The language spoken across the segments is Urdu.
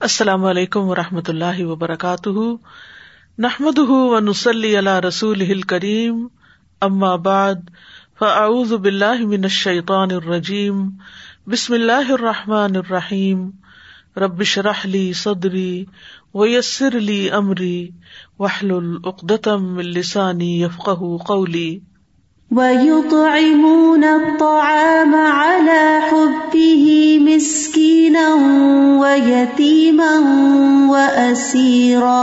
السلام علیکم و رحمۃ اللہ وبرکاتہ۔ نحمد و نسلی اللہ رسول کریم ام آباد فعز بلّہ من الشیطان الرجیم۔ بسم اللہ الرحمٰن الرحیم۔ ربش رحلی صدری ویسر علی عمری وحل العقدم السانی یفق قولی۔ وَيُطْعِمُونَ الطَّعَامَ عَلَى حُبِّهِ مِسْكِينًا وَيَتِيمًا وَأَسِيرًا.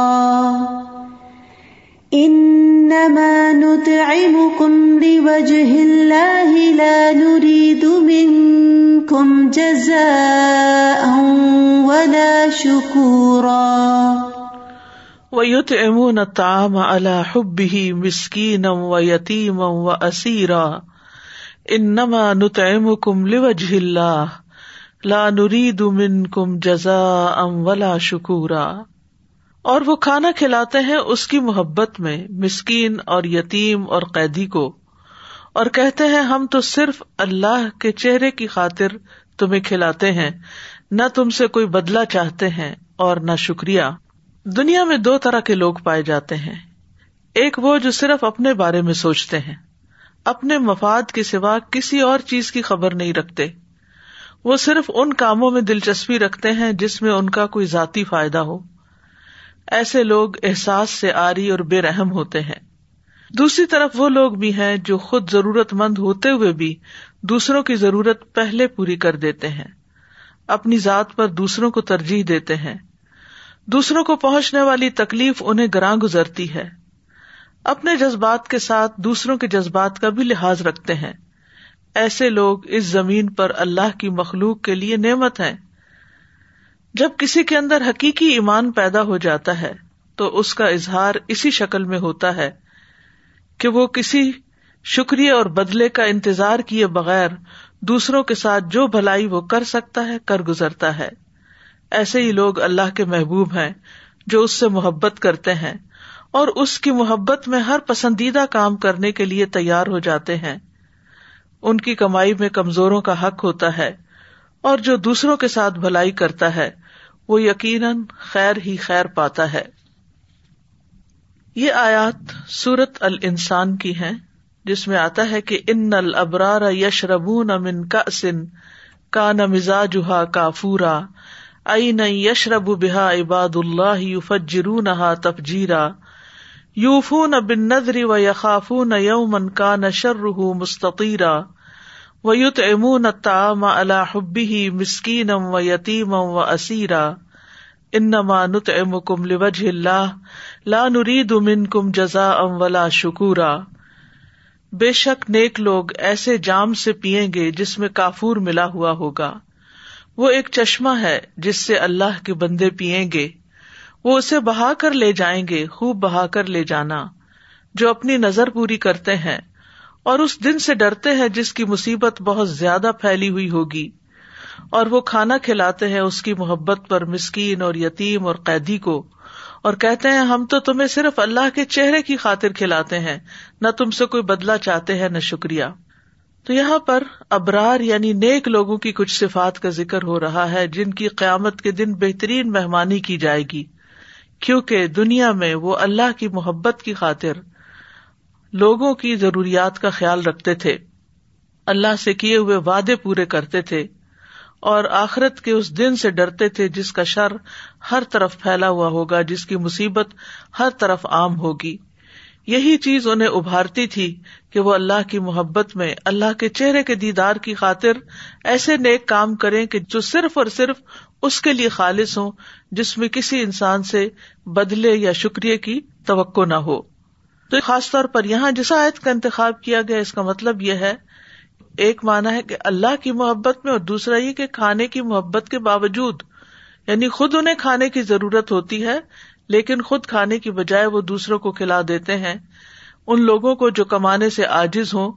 إِنَّمَا نُطْعِمُكُمْ لِوَجْهِ اللَّهِ لَا نُرِيدُ مِنكُمْ جَزَاءً وَلَا شُكُورًا. ویت امون تام اللہ حب ہی مسکین و یتیم و اسیرا لا نرید من کم جزا ام ولا شکورا۔ اور وہ کھانا کھلاتے ہیں اس کی محبت میں، مسکین اور یتیم اور قیدی کو۔ اور کہتے ہیں، ہم تو صرف اللہ کے چہرے کی خاطر تمہیں کھلاتے ہیں، نہ تم سے کوئی بدلا چاہتے ہیں اور نہ شکریہ۔ دنیا میں دو طرح کے لوگ پائے جاتے ہیں۔ ایک وہ جو صرف اپنے بارے میں سوچتے ہیں، اپنے مفاد کے سوا کسی اور چیز کی خبر نہیں رکھتے۔ وہ صرف ان کاموں میں دلچسپی رکھتے ہیں جس میں ان کا کوئی ذاتی فائدہ ہو۔ ایسے لوگ احساس سے آری اور بے رحم ہوتے ہیں۔ دوسری طرف وہ لوگ بھی ہیں جو خود ضرورت مند ہوتے ہوئے بھی دوسروں کی ضرورت پہلے پوری کر دیتے ہیں۔ اپنی ذات پر دوسروں کو ترجیح دیتے ہیں۔ دوسروں کو پہنچنے والی تکلیف انہیں گراں گزرتی ہے۔ اپنے جذبات کے ساتھ دوسروں کے جذبات کا بھی لحاظ رکھتے ہیں۔ ایسے لوگ اس زمین پر اللہ کی مخلوق کے لیے نعمت ہیں۔ جب کسی کے اندر حقیقی ایمان پیدا ہو جاتا ہے، تو اس کا اظہار اسی شکل میں ہوتا ہے کہ وہ کسی شکریہ اور بدلے کا انتظار کیے بغیر دوسروں کے ساتھ جو بھلائی وہ کر سکتا ہے، کر گزرتا ہے۔ ایسے ہی لوگ اللہ کے محبوب ہیں جو اس سے محبت کرتے ہیں اور اس کی محبت میں ہر پسندیدہ کام کرنے کے لیے تیار ہو جاتے ہیں۔ ان کی کمائی میں کمزوروں کا حق ہوتا ہے اور جو دوسروں کے ساتھ بھلائی کرتا ہے، وہ یقیناً خیر ہی خیر پاتا ہے۔ یہ آیات سورت ال انسان کی ہے جس میں آتا ہے کہ ان البرار یش ربون امن کا سن کا نمزاجہ کافورا ائی نئی یشرب بحا عباد اللہ یو نہا تفجیرا۔ یوفون بن ندری و یخاف یومن کا نشر مستقیرا و یوت امون تام الحبی مسکینم و یتیمم و اسیرا انما نت ام کم لوج اللہ، لا نرید من کم جزا ام ولا شکورا۔ بے شک نیک لوگ ایسے جام سے پیئیں گے جس میں کافور ملا ہوا ہوگا۔ وہ ایک چشمہ ہے جس سے اللہ کے بندے پیئیں گے۔ وہ اسے بہا کر لے جائیں گے، خوب بہا کر لے جانا، جو اپنی نظر پوری کرتے ہیں، اور اس دن سے ڈرتے ہیں جس کی مصیبت بہت زیادہ پھیلی ہوئی ہوگی۔ اور وہ کھانا کھلاتے ہیں اس کی محبت پر مسکین اور یتیم اور قیدی کو، اور کہتے ہیں، ہم تو تمہیں صرف اللہ کے چہرے کی خاطر کھلاتے ہیں، نہ تم سے کوئی بدلا چاہتے ہیں، نہ شکریہ۔ تو یہاں پر ابرار یعنی نیک لوگوں کی کچھ صفات کا ذکر ہو رہا ہے، جن کی قیامت کے دن بہترین مہمانی کی جائے گی۔ کیونکہ دنیا میں وہ اللہ کی محبت کی خاطر لوگوں کی ضروریات کا خیال رکھتے تھے، اللہ سے کیے ہوئے وعدے پورے کرتے تھے، اور آخرت کے اس دن سے ڈرتے تھے جس کا شر ہر طرف پھیلا ہوا ہوگا، جس کی مصیبت ہر طرف عام ہوگی۔ یہی چیز انہیں ابھارتی تھی کہ وہ اللہ کی محبت میں، اللہ کے چہرے کے دیدار کی خاطر ایسے نیک کام کریں کہ جو صرف اور صرف اس کے لیے خالص ہوں، جس میں کسی انسان سے بدلے یا شکریہ کی توقع نہ ہو۔ تو خاص طور پر یہاں جس آیت کا انتخاب کیا گیا، اس کا مطلب یہ ہے، ایک مانا ہے کہ اللہ کی محبت میں اور دوسرا یہ کہ کھانے کی محبت کے باوجود یعنی خود انہیں کھانے کی ضرورت ہوتی ہے، لیکن خود کھانے کی بجائے وہ دوسروں کو کھلا دیتے ہیں۔ ان لوگوں کو جو کمانے سے آجز ہوں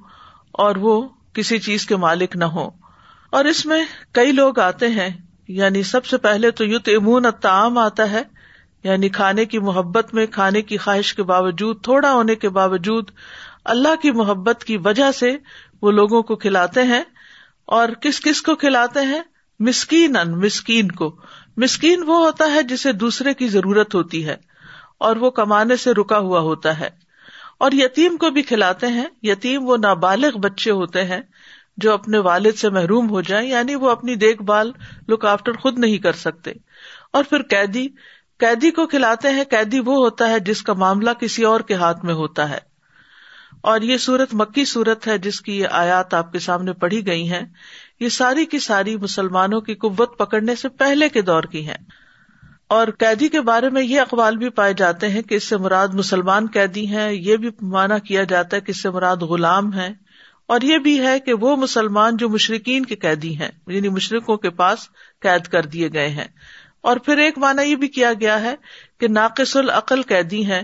اور وہ کسی چیز کے مالک نہ ہو اور اس میں کئی لوگ آتے ہیں یعنی سب سے پہلے تو یوت امون تعام آتا ہے یعنی کھانے کی محبت میں، کھانے کی خواہش کے باوجود، تھوڑا ہونے کے باوجود اللہ کی محبت کی وجہ سے وہ لوگوں کو کھلاتے ہیں۔ اور کس کس کو کھلاتے ہیں؟ مسکین ان مسکین کو۔ مسکین وہ ہوتا ہے جسے دوسرے کی ضرورت ہوتی ہے اور وہ کمانے سے رکا ہوا ہوتا ہے۔ اور یتیم کو بھی کھلاتے ہیں۔ یتیم وہ نابالغ بچے ہوتے ہیں جو اپنے والد سے محروم ہو جائیں یعنی وہ اپنی دیکھ بھال لک آفٹر خود نہیں کر سکتے۔ اور پھر قیدی قیدی کو کھلاتے ہیں، قیدی وہ ہوتا ہے جس کا معاملہ کسی اور کے ہاتھ میں ہوتا ہے۔ اور یہ سورت مکی صورت ہے جس کی یہ آیات آپ کے سامنے پڑھی گئی ہیں۔ یہ ساری کی ساری مسلمانوں کی قوت پکڑنے سے پہلے کے دور کی ہیں۔ اور قیدی کے بارے میں یہ اقوال بھی پائے جاتے ہیں کہ اس سے مراد مسلمان قیدی ہیں، یہ بھی مانا کیا جاتا ہے کہ اس سے مراد غلام ہے اور یہ بھی ہے کہ وہ مسلمان جو مشرقین کے قیدی ہیں یعنی مشرقوں کے پاس قید کر دیے گئے ہیں۔ اور پھر ایک مانا یہ بھی کیا گیا ہے کہ ناقص العقل قیدی ہیں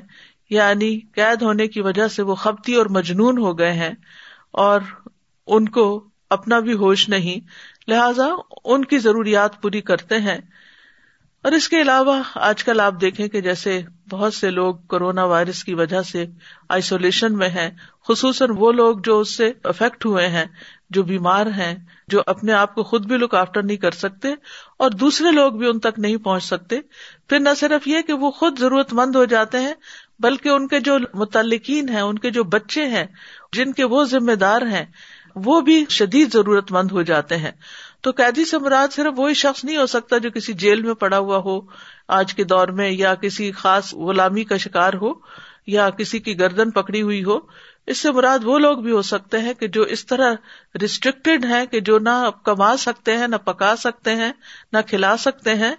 یعنی قید ہونے کی وجہ سے وہ خبتی اور مجنون ہو گئے ہیں اور ان کو اپنا بھی ہوش نہیں۔ لہذا ان کی ضروریات پوری کرتے ہیں۔ اور اس کے علاوہ آج کل آپ دیکھیں کہ جیسے بہت سے لوگ کورونا وائرس کی وجہ سے آئسولیشن میں ہیں، خصوصاً وہ لوگ جو اس سے افیکٹ ہوئے ہیں، جو بیمار ہیں، جو اپنے آپ کو خود بھی لک آفٹر نہیں کر سکتے اور دوسرے لوگ بھی ان تک نہیں پہنچ سکتے۔ پھر نہ صرف یہ کہ وہ خود ضرورت مند ہو جاتے ہیں، بلکہ ان کے جو متعلقین ہیں، ان کے جو بچے ہیں، جن کے وہ ذمہ دار ہیں، وہ بھی شدید ضرورت مند ہو جاتے ہیں۔ تو قیدی سے مراد صرف وہی شخص نہیں ہو سکتا جو کسی جیل میں پڑا ہوا ہو، آج کے دور میں، یا کسی خاص غلامی کا شکار ہو، یا کسی کی گردن پکڑی ہوئی ہو۔ اس سے مراد وہ لوگ بھی ہو سکتے ہیں کہ جو اس طرح ریسٹرکٹیڈ ہیں کہ جو نہ کما سکتے ہیں، نہ پکا سکتے ہیں، نہ کھلا سکتے ہیں۔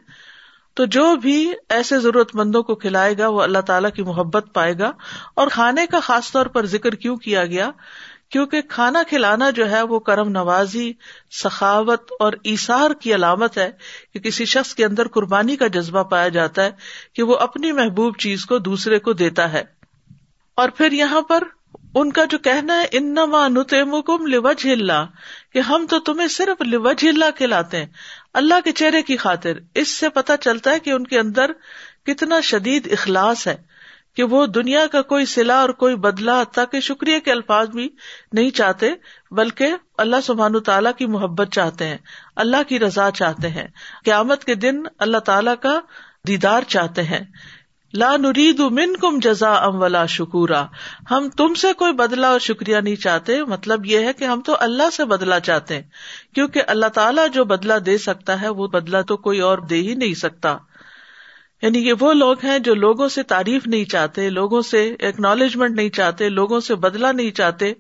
تو جو بھی ایسے ضرورت مندوں کو کھلائے گا، وہ اللہ تعالیٰ کی محبت پائے گا۔ اور کھانے کا خاص طور پر ذکر کیوں کیا گیا؟ کیونکہ کھانا کھلانا جو ہے وہ کرم نوازی، سخاوت اور ایسار کی علامت ہے کہ کسی شخص کے اندر قربانی کا جذبہ پایا جاتا ہے کہ وہ اپنی محبوب چیز کو دوسرے کو دیتا ہے۔ اور پھر یہاں پر ان کا جو کہنا ہے ان نتم لوج اللہ، کہ ہم تو تمہیں صرف لوج اللہ کھلاتے ہیں، اللہ کے چہرے کی خاطر۔ اس سے پتا چلتا ہے کہ ان کے اندر کتنا شدید اخلاص ہے۔ کہ وہ دنیا کا کوئی سلا اور کوئی بدلا حتیٰ کہ شکریہ کے الفاظ بھی نہیں چاہتے، بلکہ اللہ سبحان تعالیٰ کی محبت چاہتے ہیں، اللہ کی رضا چاہتے ہیں۔ قیامت کے دن اللہ تعالیٰ کا دیدار چاہتے ہیں۔ لا نرید من کم جزا ام ولا شکورا۔ ہم تم سے کوئی بدلا اور شکریہ نہیں چاہتے مطلب یہ ہے کہ ہم تو اللہ سے بدلا چاہتے ہیں، کیونکہ اللہ تعالیٰ جو بدلا دے سکتا ہے، وہ بدلا تو کوئی اور دے ہی نہیں سکتا۔ یعنی یہ وہ لوگ ہیں جو لوگوں سے تعریف نہیں چاہتے، لوگوں سے اکنالجمنٹ نہیں چاہتے، لوگوں سے بدلا نہیں چاہتے۔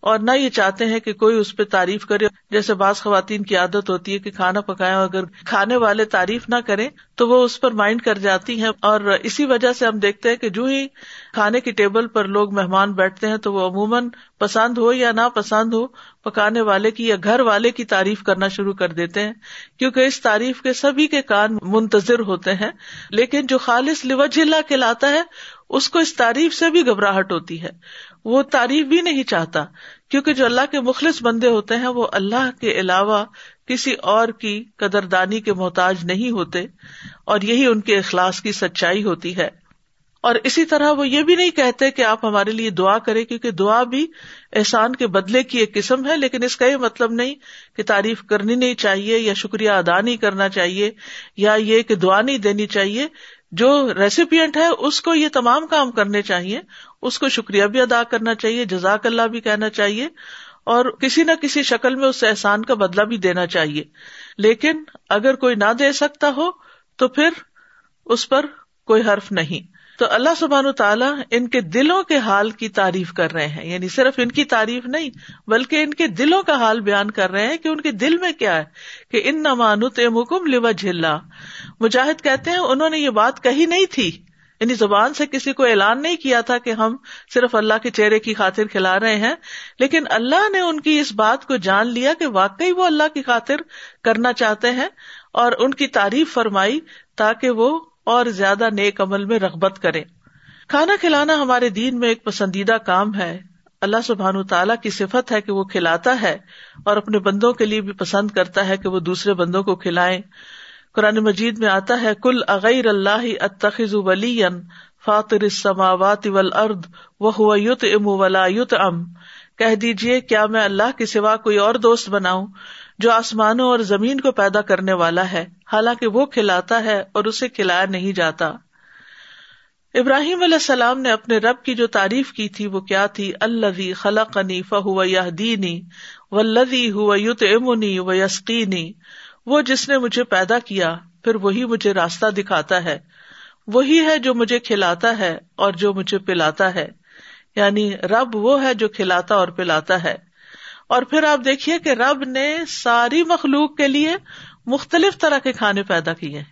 اور نہ یہ چاہتے ہیں کہ کوئی اس پہ تعریف کرے۔ جیسے بعض خواتین کی عادت ہوتی ہے کہ کھانا پکائے اگر کھانے والے تعریف نہ کریں تو وہ اس پر مائنڈ کر جاتی ہیں۔ اور اسی وجہ سے ہم دیکھتے ہیں کہ جو ہی کھانے کی ٹیبل پر لوگ مہمان بیٹھتے ہیں تو وہ عموماً پسند ہو یا نہ پسند ہو، پکانے والے کی یا گھر والے کی تعریف کرنا شروع کر دیتے ہیں۔ کیونکہ اس تعریف کے سبھی کے کان منتظر ہوتے ہیں، لیکن جو خالص لوجہ کھلاتا ہے، اس کو اس تعریف سے بھی گھبراہٹ ہوتی ہے۔ وہ تعریف بھی نہیں چاہتا، کیونکہ جو اللہ کے مخلص بندے ہوتے ہیں، وہ اللہ کے علاوہ کسی اور کی قدردانی کے محتاج نہیں ہوتے، اور یہی ان کے اخلاص کی سچائی ہوتی ہے۔ اور اسی طرح وہ یہ بھی نہیں کہتے کہ آپ ہمارے لیے دعا کریں، کیونکہ دعا بھی احسان کے بدلے کی ایک قسم ہے، لیکن اس کا یہ مطلب نہیں کہ تعریف کرنی نہیں چاہیے یا شکریہ ادا نہیں کرنا چاہیے یا یہ کہ دعا نہیں دینی چاہیے۔ جو ریسیپینٹ ہے، اس کو یہ تمام کام کرنے چاہیے۔ اس کو شکریہ بھی ادا کرنا چاہیے، جزاک اللہ بھی کہنا چاہیے، اور کسی نہ کسی شکل میں اس احسان کا بدلا بھی دینا چاہیے۔ لیکن اگر کوئی نہ دے سکتا ہو، تو پھر اس پر کوئی حرف نہیں۔ تو اللہ سبحان تعالیٰ ان کے دلوں کے حال کی تعریف کر رہے ہیں۔ یعنی صرف ان کی تعریف نہیں، بلکہ ان کے دلوں کا حال بیان کر رہے ہیں کہ ان کے دل میں کیا ہے۔ کہ ان نمان مکم لوا جھلا مجاہد کہتے ہیں، انہوں نے یہ بات کہی نہیں تھی۔ یعنی زبان سے کسی کو اعلان نہیں کیا تھا کہ ہم صرف اللہ کے چہرے کی خاطر کھلا رہے ہیں، لیکن اللہ نے ان کی اس بات کو جان لیا کہ واقعی وہ اللہ کی خاطر کرنا چاہتے ہیں اور ان کی تعریف فرمائی تاکہ وہ اور زیادہ نیک عمل میں رغبت کرے کھانا کھلانا ہمارے دین میں ایک پسندیدہ کام ہے۔ اللہ سبحان تعالیٰ کی صفت ہے کہ وہ کھلاتا ہے اور اپنے بندوں کے لیے بھی پسند کرتا ہے کہ وہ دوسرے بندوں کو کھلائے قرآن مجید میں آتا ہے، کل اغیر اللہ اتخذ ولی فاطر السماوات والارض وہ یت ام ولا یت ام کہہ دیجیے کیا میں اللہ کے سوا کوئی اور دوست بناؤں جو آسمانوں اور زمین کو پیدا کرنے والا ہے؟ حالانکہ وہ کھلاتا ہے اور اسے کھلایا نہیں جاتا۔ ابراہیم علیہ السلام نے اپنے رب کی جو تعریف کی تھی، وہ کیا تھی؟ اللہ خلق عنی فہو یہ دینی و لدی وہ جس نے مجھے پیدا کیا، پھر وہی مجھے راستہ دکھاتا ہے۔ وہی ہے جو مجھے کھلاتا ہے اور جو مجھے پلاتا ہے۔ یعنی رب وہ ہے جو کھلاتا اور پلاتا ہے۔ اور پھر آپ دیکھیے کہ رب نے ساری مخلوق کے لیے مختلف طرح کے کھانے پیدا کیے۔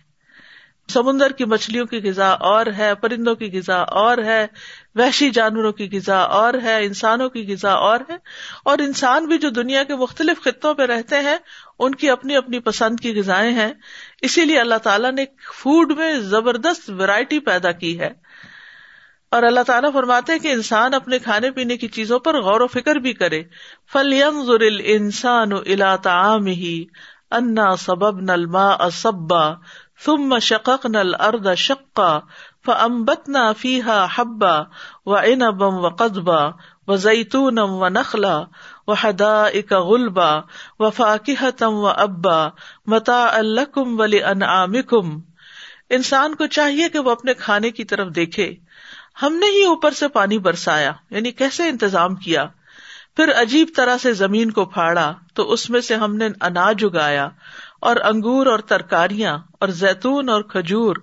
سمندر کی مچھلیوں کی غذا اور ہے، پرندوں کی غذا اور ہے، وحشی جانوروں کی غذا اور ہے، انسانوں کی غذا اور ہے۔ اور انسان بھی جو دنیا کے مختلف خطوں پہ رہتے ہیں ان کی اپنی اپنی پسند کی غذائیں ہیں۔ اسی لیے اللہ تعالیٰ نے فوڈ میں زبردست ویرائٹی پیدا کی ہے۔ اور اللہ تعالیٰ فرماتے کہ انسان اپنے کھانے پینے کی چیزوں پر غور و فکر بھی کرے۔ فلیم ضرل انسان الا تعام ہی انا سبب نل ما اسبا ثم شقق نل ارد شقا فمبتنا فیحا حبا و انبم و قصبہ و زیتونم و نخلا و حدا اک غلبا و فاقحتم و ابا متا الکم ولی انعامکم انسان کو چاہیے کہ وہ اپنے کھانے کی طرف دیکھے۔ ہم نے ہی اوپر سے پانی برسایا یعنی کیسے انتظام کیا؟ پھر عجیب طرح سے زمین کو پھاڑا، تو اس میں سے ہم نے اناج اگایا اور انگور اور ترکاریاں اور زیتون اور کھجور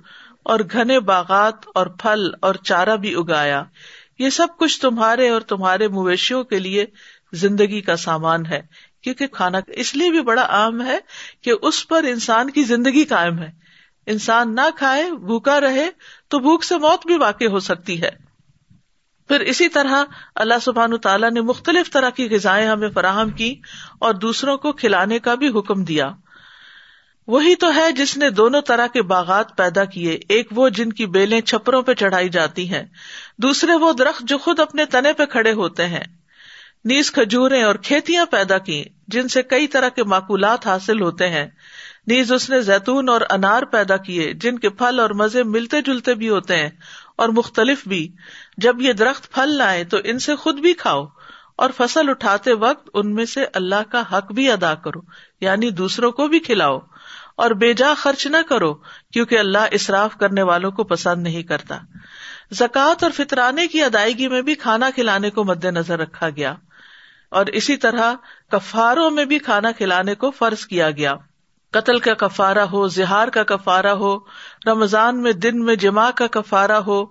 اور گھنے باغات اور پھل اور چارہ بھی اگایا۔ یہ سب کچھ تمہارے اور تمہارے مویشیوں کے لیے زندگی کا سامان ہے، کیونکہ کھانا اس لیے بھی بڑا عام ہے کہ اس پر انسان کی زندگی قائم ہے۔ انسان نہ کھائے، بھوکا رہے تو بھوک سے موت بھی واقع ہو سکتی ہے۔ پھر اسی طرح اللہ سبحان تعالیٰ نے مختلف طرح کی غذائیں ہمیں فراہم کی اور دوسروں کو کھلانے کا بھی حکم دیا۔ وہی تو ہے جس نے دونوں طرح کے باغات پیدا کیے، ایک وہ جن کی بیلیں چھپروں پہ چڑھائی جاتی ہیں، دوسرے وہ درخت جو خود اپنے تنے پہ کھڑے ہوتے ہیں۔ نیز کھجورے اور کھیتیاں پیدا کی جن سے کئی طرح کے معقولات حاصل ہوتے ہیں۔ نیز اس نے زیتون اور انار پیدا کیے، جن کے پھل اور مزے ملتے جلتے بھی ہوتے ہیں اور مختلف بھی۔ جب یہ درخت پھل لائے تو ان سے خود بھی کھاؤ، اور فصل اٹھاتے وقت ان میں سے اللہ کا حق بھی ادا کرو یعنی دوسروں کو بھی کھلاؤ۔ اور بے جا خرچ نہ کرو، کیونکہ اللہ اصراف کرنے والوں کو پسند نہیں کرتا۔ زکوٰۃ اور فطرانے کی ادائیگی میں بھی کھانا کھلانے کو مد نظر رکھا گیا۔ اور اسی طرح کفاروں میں بھی کھانا کھلانے کو فرض کیا گیا۔ قتل کا کفارا ہو، زہار کا کفارا ہو، رمضان میں دن میں جمع کا کفارا ہو،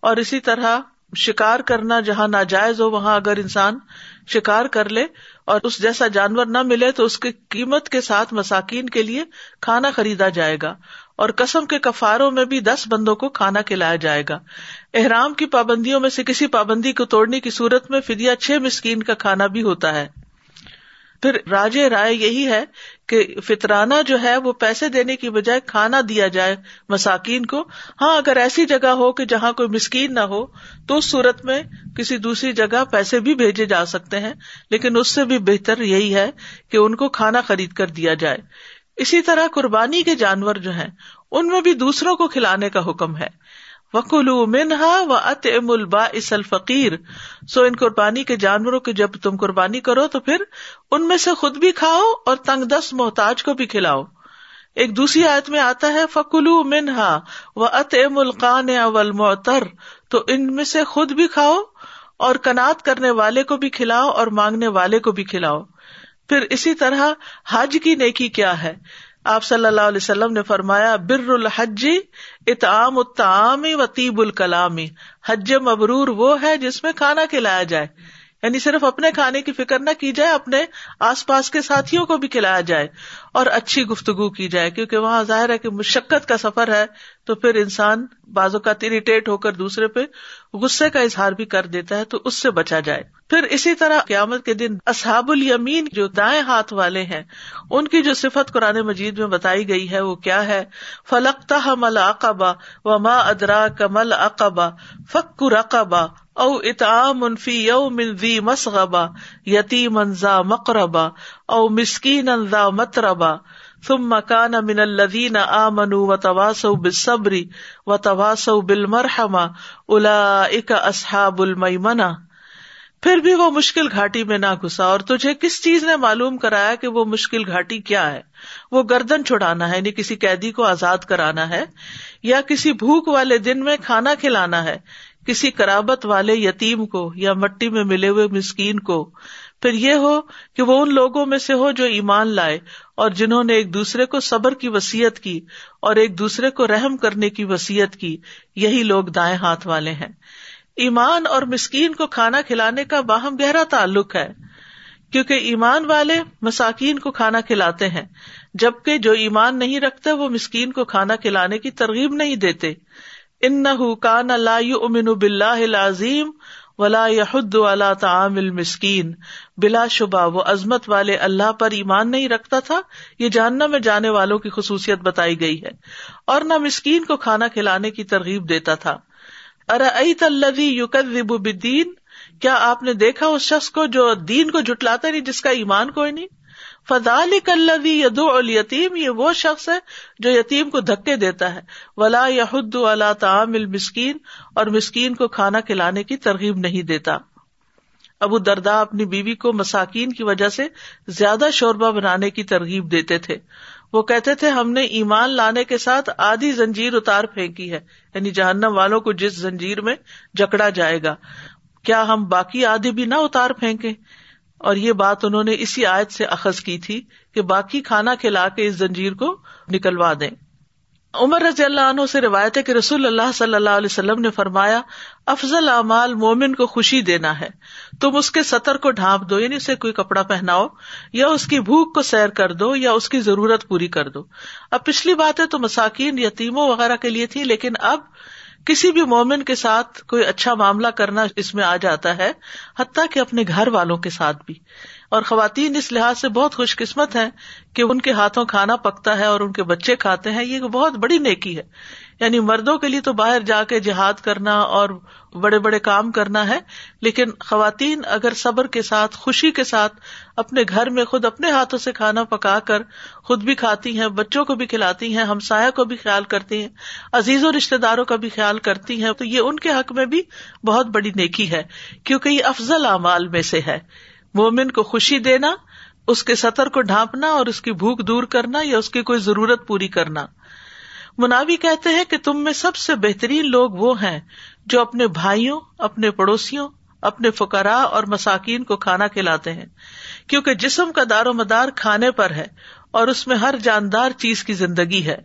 اور اسی طرح شکار کرنا جہاں ناجائز ہو، وہاں اگر انسان شکار کر لے اور اس جیسا جانور نہ ملے تو اس کی قیمت کے ساتھ مساکین کے لیے کھانا خریدا جائے گا۔ اور قسم کے کفاروں میں بھی دس بندوں کو کھانا کھلایا جائے گا۔ احرام کی پابندیوں میں سے کسی پابندی کو توڑنے کی صورت میں فدیا چھ مسکین کا کھانا بھی ہوتا ہے۔ پھر راج رائے یہی ہے کہ فطرانہ جو ہے وہ پیسے دینے کی بجائے کھانا دیا جائے مساکین کو۔ ہاں اگر ایسی جگہ ہو کہ جہاں کوئی مسکین نہ ہو، تو اس صورت میں کسی دوسری جگہ پیسے بھی بھیجے جا سکتے ہیں۔ لیکن اس سے بھی بہتر یہی ہے کہ ان کو کھانا خرید کر دیا جائے۔ اسی طرح قربانی کے جانور جو ہیں، ان میں بھی دوسروں کو کھلانے کا حکم ہے۔ وکلو منہا و ات ام البا اسل فقیر سو ان قربانی کے جانوروں کی جب تم قربانی کرو تو پھر ان میں سے خود بھی کھاؤ اور تنگ دس محتاج کو بھی کھلاؤ۔ ایک دوسری آیت میں آتا ہے فکلو منہا و ات ام القان اول معتر تو ان میں سے خود بھی کھاؤ اور کنات کرنے والے کو بھی کھلاؤ اور مانگنے والے کو بھی کھلاؤ۔ پھر اسی طرح حج کی نیکی کیا ہے؟ آپ صلی اللہ علیہ وسلم نے فرمایا، بر الحج اتعام الطعام و طیب الکلامی۔ حج مبرور وہ ہے جس میں کھانا کھلایا جائے۔ یعنی صرف اپنے کھانے کی فکر نہ کی جائے، اپنے آس پاس کے ساتھیوں کو بھی کھلایا جائے اور اچھی گفتگو کی جائے، کیونکہ وہاں ظاہر ہے کہ مشقت کا سفر ہے تو پھر انسان بازو کا اریٹیٹ ہو کر دوسرے پہ غصے کا اظہار بھی کر دیتا ہے تو اس سے بچا جائے۔ پھر اسی طرح قیامت کے دن اصحاب الیمین جو دائیں ہاتھ والے ہیں، ان کی جو صفت قرآن مجید میں بتائی گئی ہے، وہ کیا ہے؟ فلکتا مل اقبا و ماں ادرا کمل اقبا فک رقبا او اطعام منفی یو من ذی مسغبا یتی منزا مقربا او مسکین انزا متربا ثم مکان من الذین آمنوا وتواصوا بالصبر وتواصوا بالمرحمہ اولئک اصحاب المیمنہ۔ پھر بھی وہ مشکل گھاٹی میں نہ گھسا۔ اور تجھے کس چیز نے معلوم کرایا کہ وہ مشکل گھاٹی کیا ہے؟ وہ گردن چھڑانا ہے یعنی کسی قیدی کو آزاد کرانا ہے، یا کسی بھوک والے دن میں کھانا کھلانا ہے؟ کسی کرابت والے یتیم کو یا مٹی میں ملے ہوئے مسکین کو، پھر یہ ہو کہ وہ ان لوگوں میں سے ہو جو ایمان لائے اور جنہوں نے ایک دوسرے کو صبر کی وسیعت کی اور ایک دوسرے کو رحم کرنے کی وسیعت کی، یہی لوگ دائیں ہاتھ والے ہیں۔ ایمان اور مسکین کو کھانا کھلانے کا باہم گہرا تعلق ہے، کیونکہ ایمان والے مساکین کو کھانا کھلاتے ہیں، جبکہ جو ایمان نہیں رکھتے وہ مسکین کو کھانا کھلانے کی ترغیب نہیں دیتے۔ ان کان اللہ امن بلّہ عظیم ولا یحد اللہ تعام المسکین۔ بلا شبہ، وہ عظمت والے اللہ پر ایمان نہیں رکھتا تھا، یہ جاننا میں جانے والوں کی خصوصیت بتائی گئی ہے۔ اور نہ مسکین کو کھانا کھلانے کی ترغیب دیتا تھا۔ ارعیت الذی یکذب کیا آپ نے دیکھا اس شخص کو جو دین کو جٹلاتا نہیں، جس کا ایمان کوئی نہیں؟ فضال کلوی یدو الیتیم یہ وہ شخص ہے جو یتیم کو دھکے دیتا ہے۔ ولا یحد اللہ تعام المسکین اور مسکین کو کھانا کھلانے کی ترغیب نہیں دیتا۔ ابو دردا اپنی بیوی کو مساکین کی وجہ سے زیادہ شوربہ بنانے کی ترغیب دیتے تھے۔ وہ کہتے تھے، ہم نے ایمان لانے کے ساتھ آدھی زنجیر اتار پھینکی ہے یعنی جہنم والوں کو جس زنجیر میں جکڑا جائے گا، کیا ہم باقی آدھی بھی نہ اتار پھینکے اور یہ بات انہوں نے اسی آیت سے اخذ کی تھی کہ باقی کھانا کھلا کے اس زنجیر کو نکلوا دیں۔ عمر رضی اللہ عنہ سے روایت ہے کہ رسول اللہ صلی اللہ علیہ وسلم نے فرمایا، افضل اعمال مومن کو خوشی دینا ہے۔ تم اس کے سطر کو ڈھانپ دو یعنی اسے کوئی کپڑا پہناؤ، یا اس کی بھوک کو سیر کر دو، یا اس کی ضرورت پوری کر دو۔ اب پچھلی بات ہے تو مساکین، یتیموں وغیرہ کے لیے تھی لیکن اب کسی بھی مومن کے ساتھ کوئی اچھا معاملہ کرنا اس میں آ جاتا ہے، حتیٰ کہ اپنے گھر والوں کے ساتھ بھی۔ اور خواتین اس لحاظ سے بہت خوش قسمت ہیں کہ ان کے ہاتھوں کھانا پکتا ہے اور ان کے بچے کھاتے ہیں، یہ بہت بڑی نیکی ہے۔ یعنی مردوں کے لیے تو باہر جا کے جہاد کرنا اور بڑے بڑے کام کرنا ہے، لیکن خواتین اگر صبر کے ساتھ، خوشی کے ساتھ اپنے گھر میں خود اپنے ہاتھوں سے کھانا پکا کر خود بھی کھاتی ہیں، بچوں کو بھی کھلاتی ہیں ہمسایہ کو بھی خیال کرتی ہیں عزیز و رشتے داروں کا بھی خیال کرتی ہیں، تو یہ ان کے حق میں بھی بہت بڑی نیکی ہے، کیونکہ یہ افضل اعمال میں سے ہے۔ مومن کو خوشی دینا، اس کے سطر کو ڈھانپنا اور اس کی بھوک دور کرنا یا اس کی کوئی ضرورت پوری کرنا۔ مناوی کہتے ہیں کہ تم میں سب سے بہترین لوگ وہ ہیں جو اپنے بھائیوں، اپنے پڑوسیوں، اپنے فکرا اور مساکین کو کھانا کھلاتے ہیں، کیونکہ جسم کا دار و مدار کھانے پر ہے اور اس میں ہر جاندار چیز کی زندگی ہے۔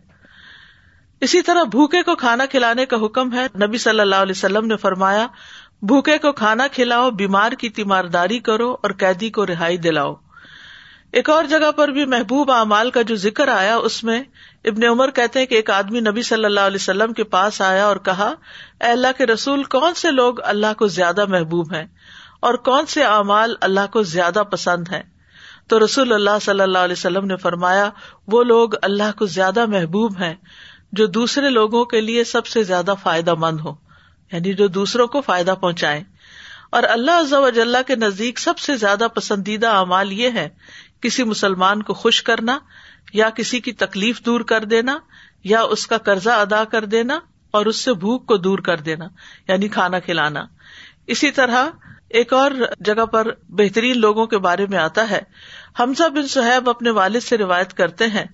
اسی طرح بھوکے کو کھانا کھلانے کا حکم ہے۔ نبی صلی اللہ علیہ وسلم نے فرمایا، بھوکے کو کھانا کھلاؤ، بیمار کی تیمارداری کرو اور قیدی کو رہائی دلاؤ۔ ایک اور جگہ پر بھی محبوب اعمال کا جو ذکر آیا، اس میں ابن عمر کہتے ہیں کہ ایک آدمی نبی صلی اللہ علیہ وسلم کے پاس آیا اور کہا، اے اللہ کے رسول، کون سے لوگ اللہ کو زیادہ محبوب ہیں؟ اور کون سے اعمال اللہ کو زیادہ پسند ہیں؟ تو رسول اللہ صلی اللہ علیہ وسلم نے فرمایا، وہ لوگ اللہ کو زیادہ محبوب ہیں جو دوسرے لوگوں کے لیے سب سے زیادہ فائدہ مند ہو یعنی جو دوسروں کو فائدہ پہنچائے اور اللہ کے نزدیک سب سے زیادہ پسندیدہ اعمال یہ ہے کسی مسلمان کو خوش کرنا یا کسی کی تکلیف دور کر دینا یا اس کا قرضہ ادا کر دینا اور اس سے بھوک کو دور کر دینا یعنی کھانا کھلانا۔ اسی طرح ایک اور جگہ پر بہترین لوگوں کے بارے میں آتا ہے۔ حمزہ بن سہیب اپنے والد سے روایت کرتے ہیں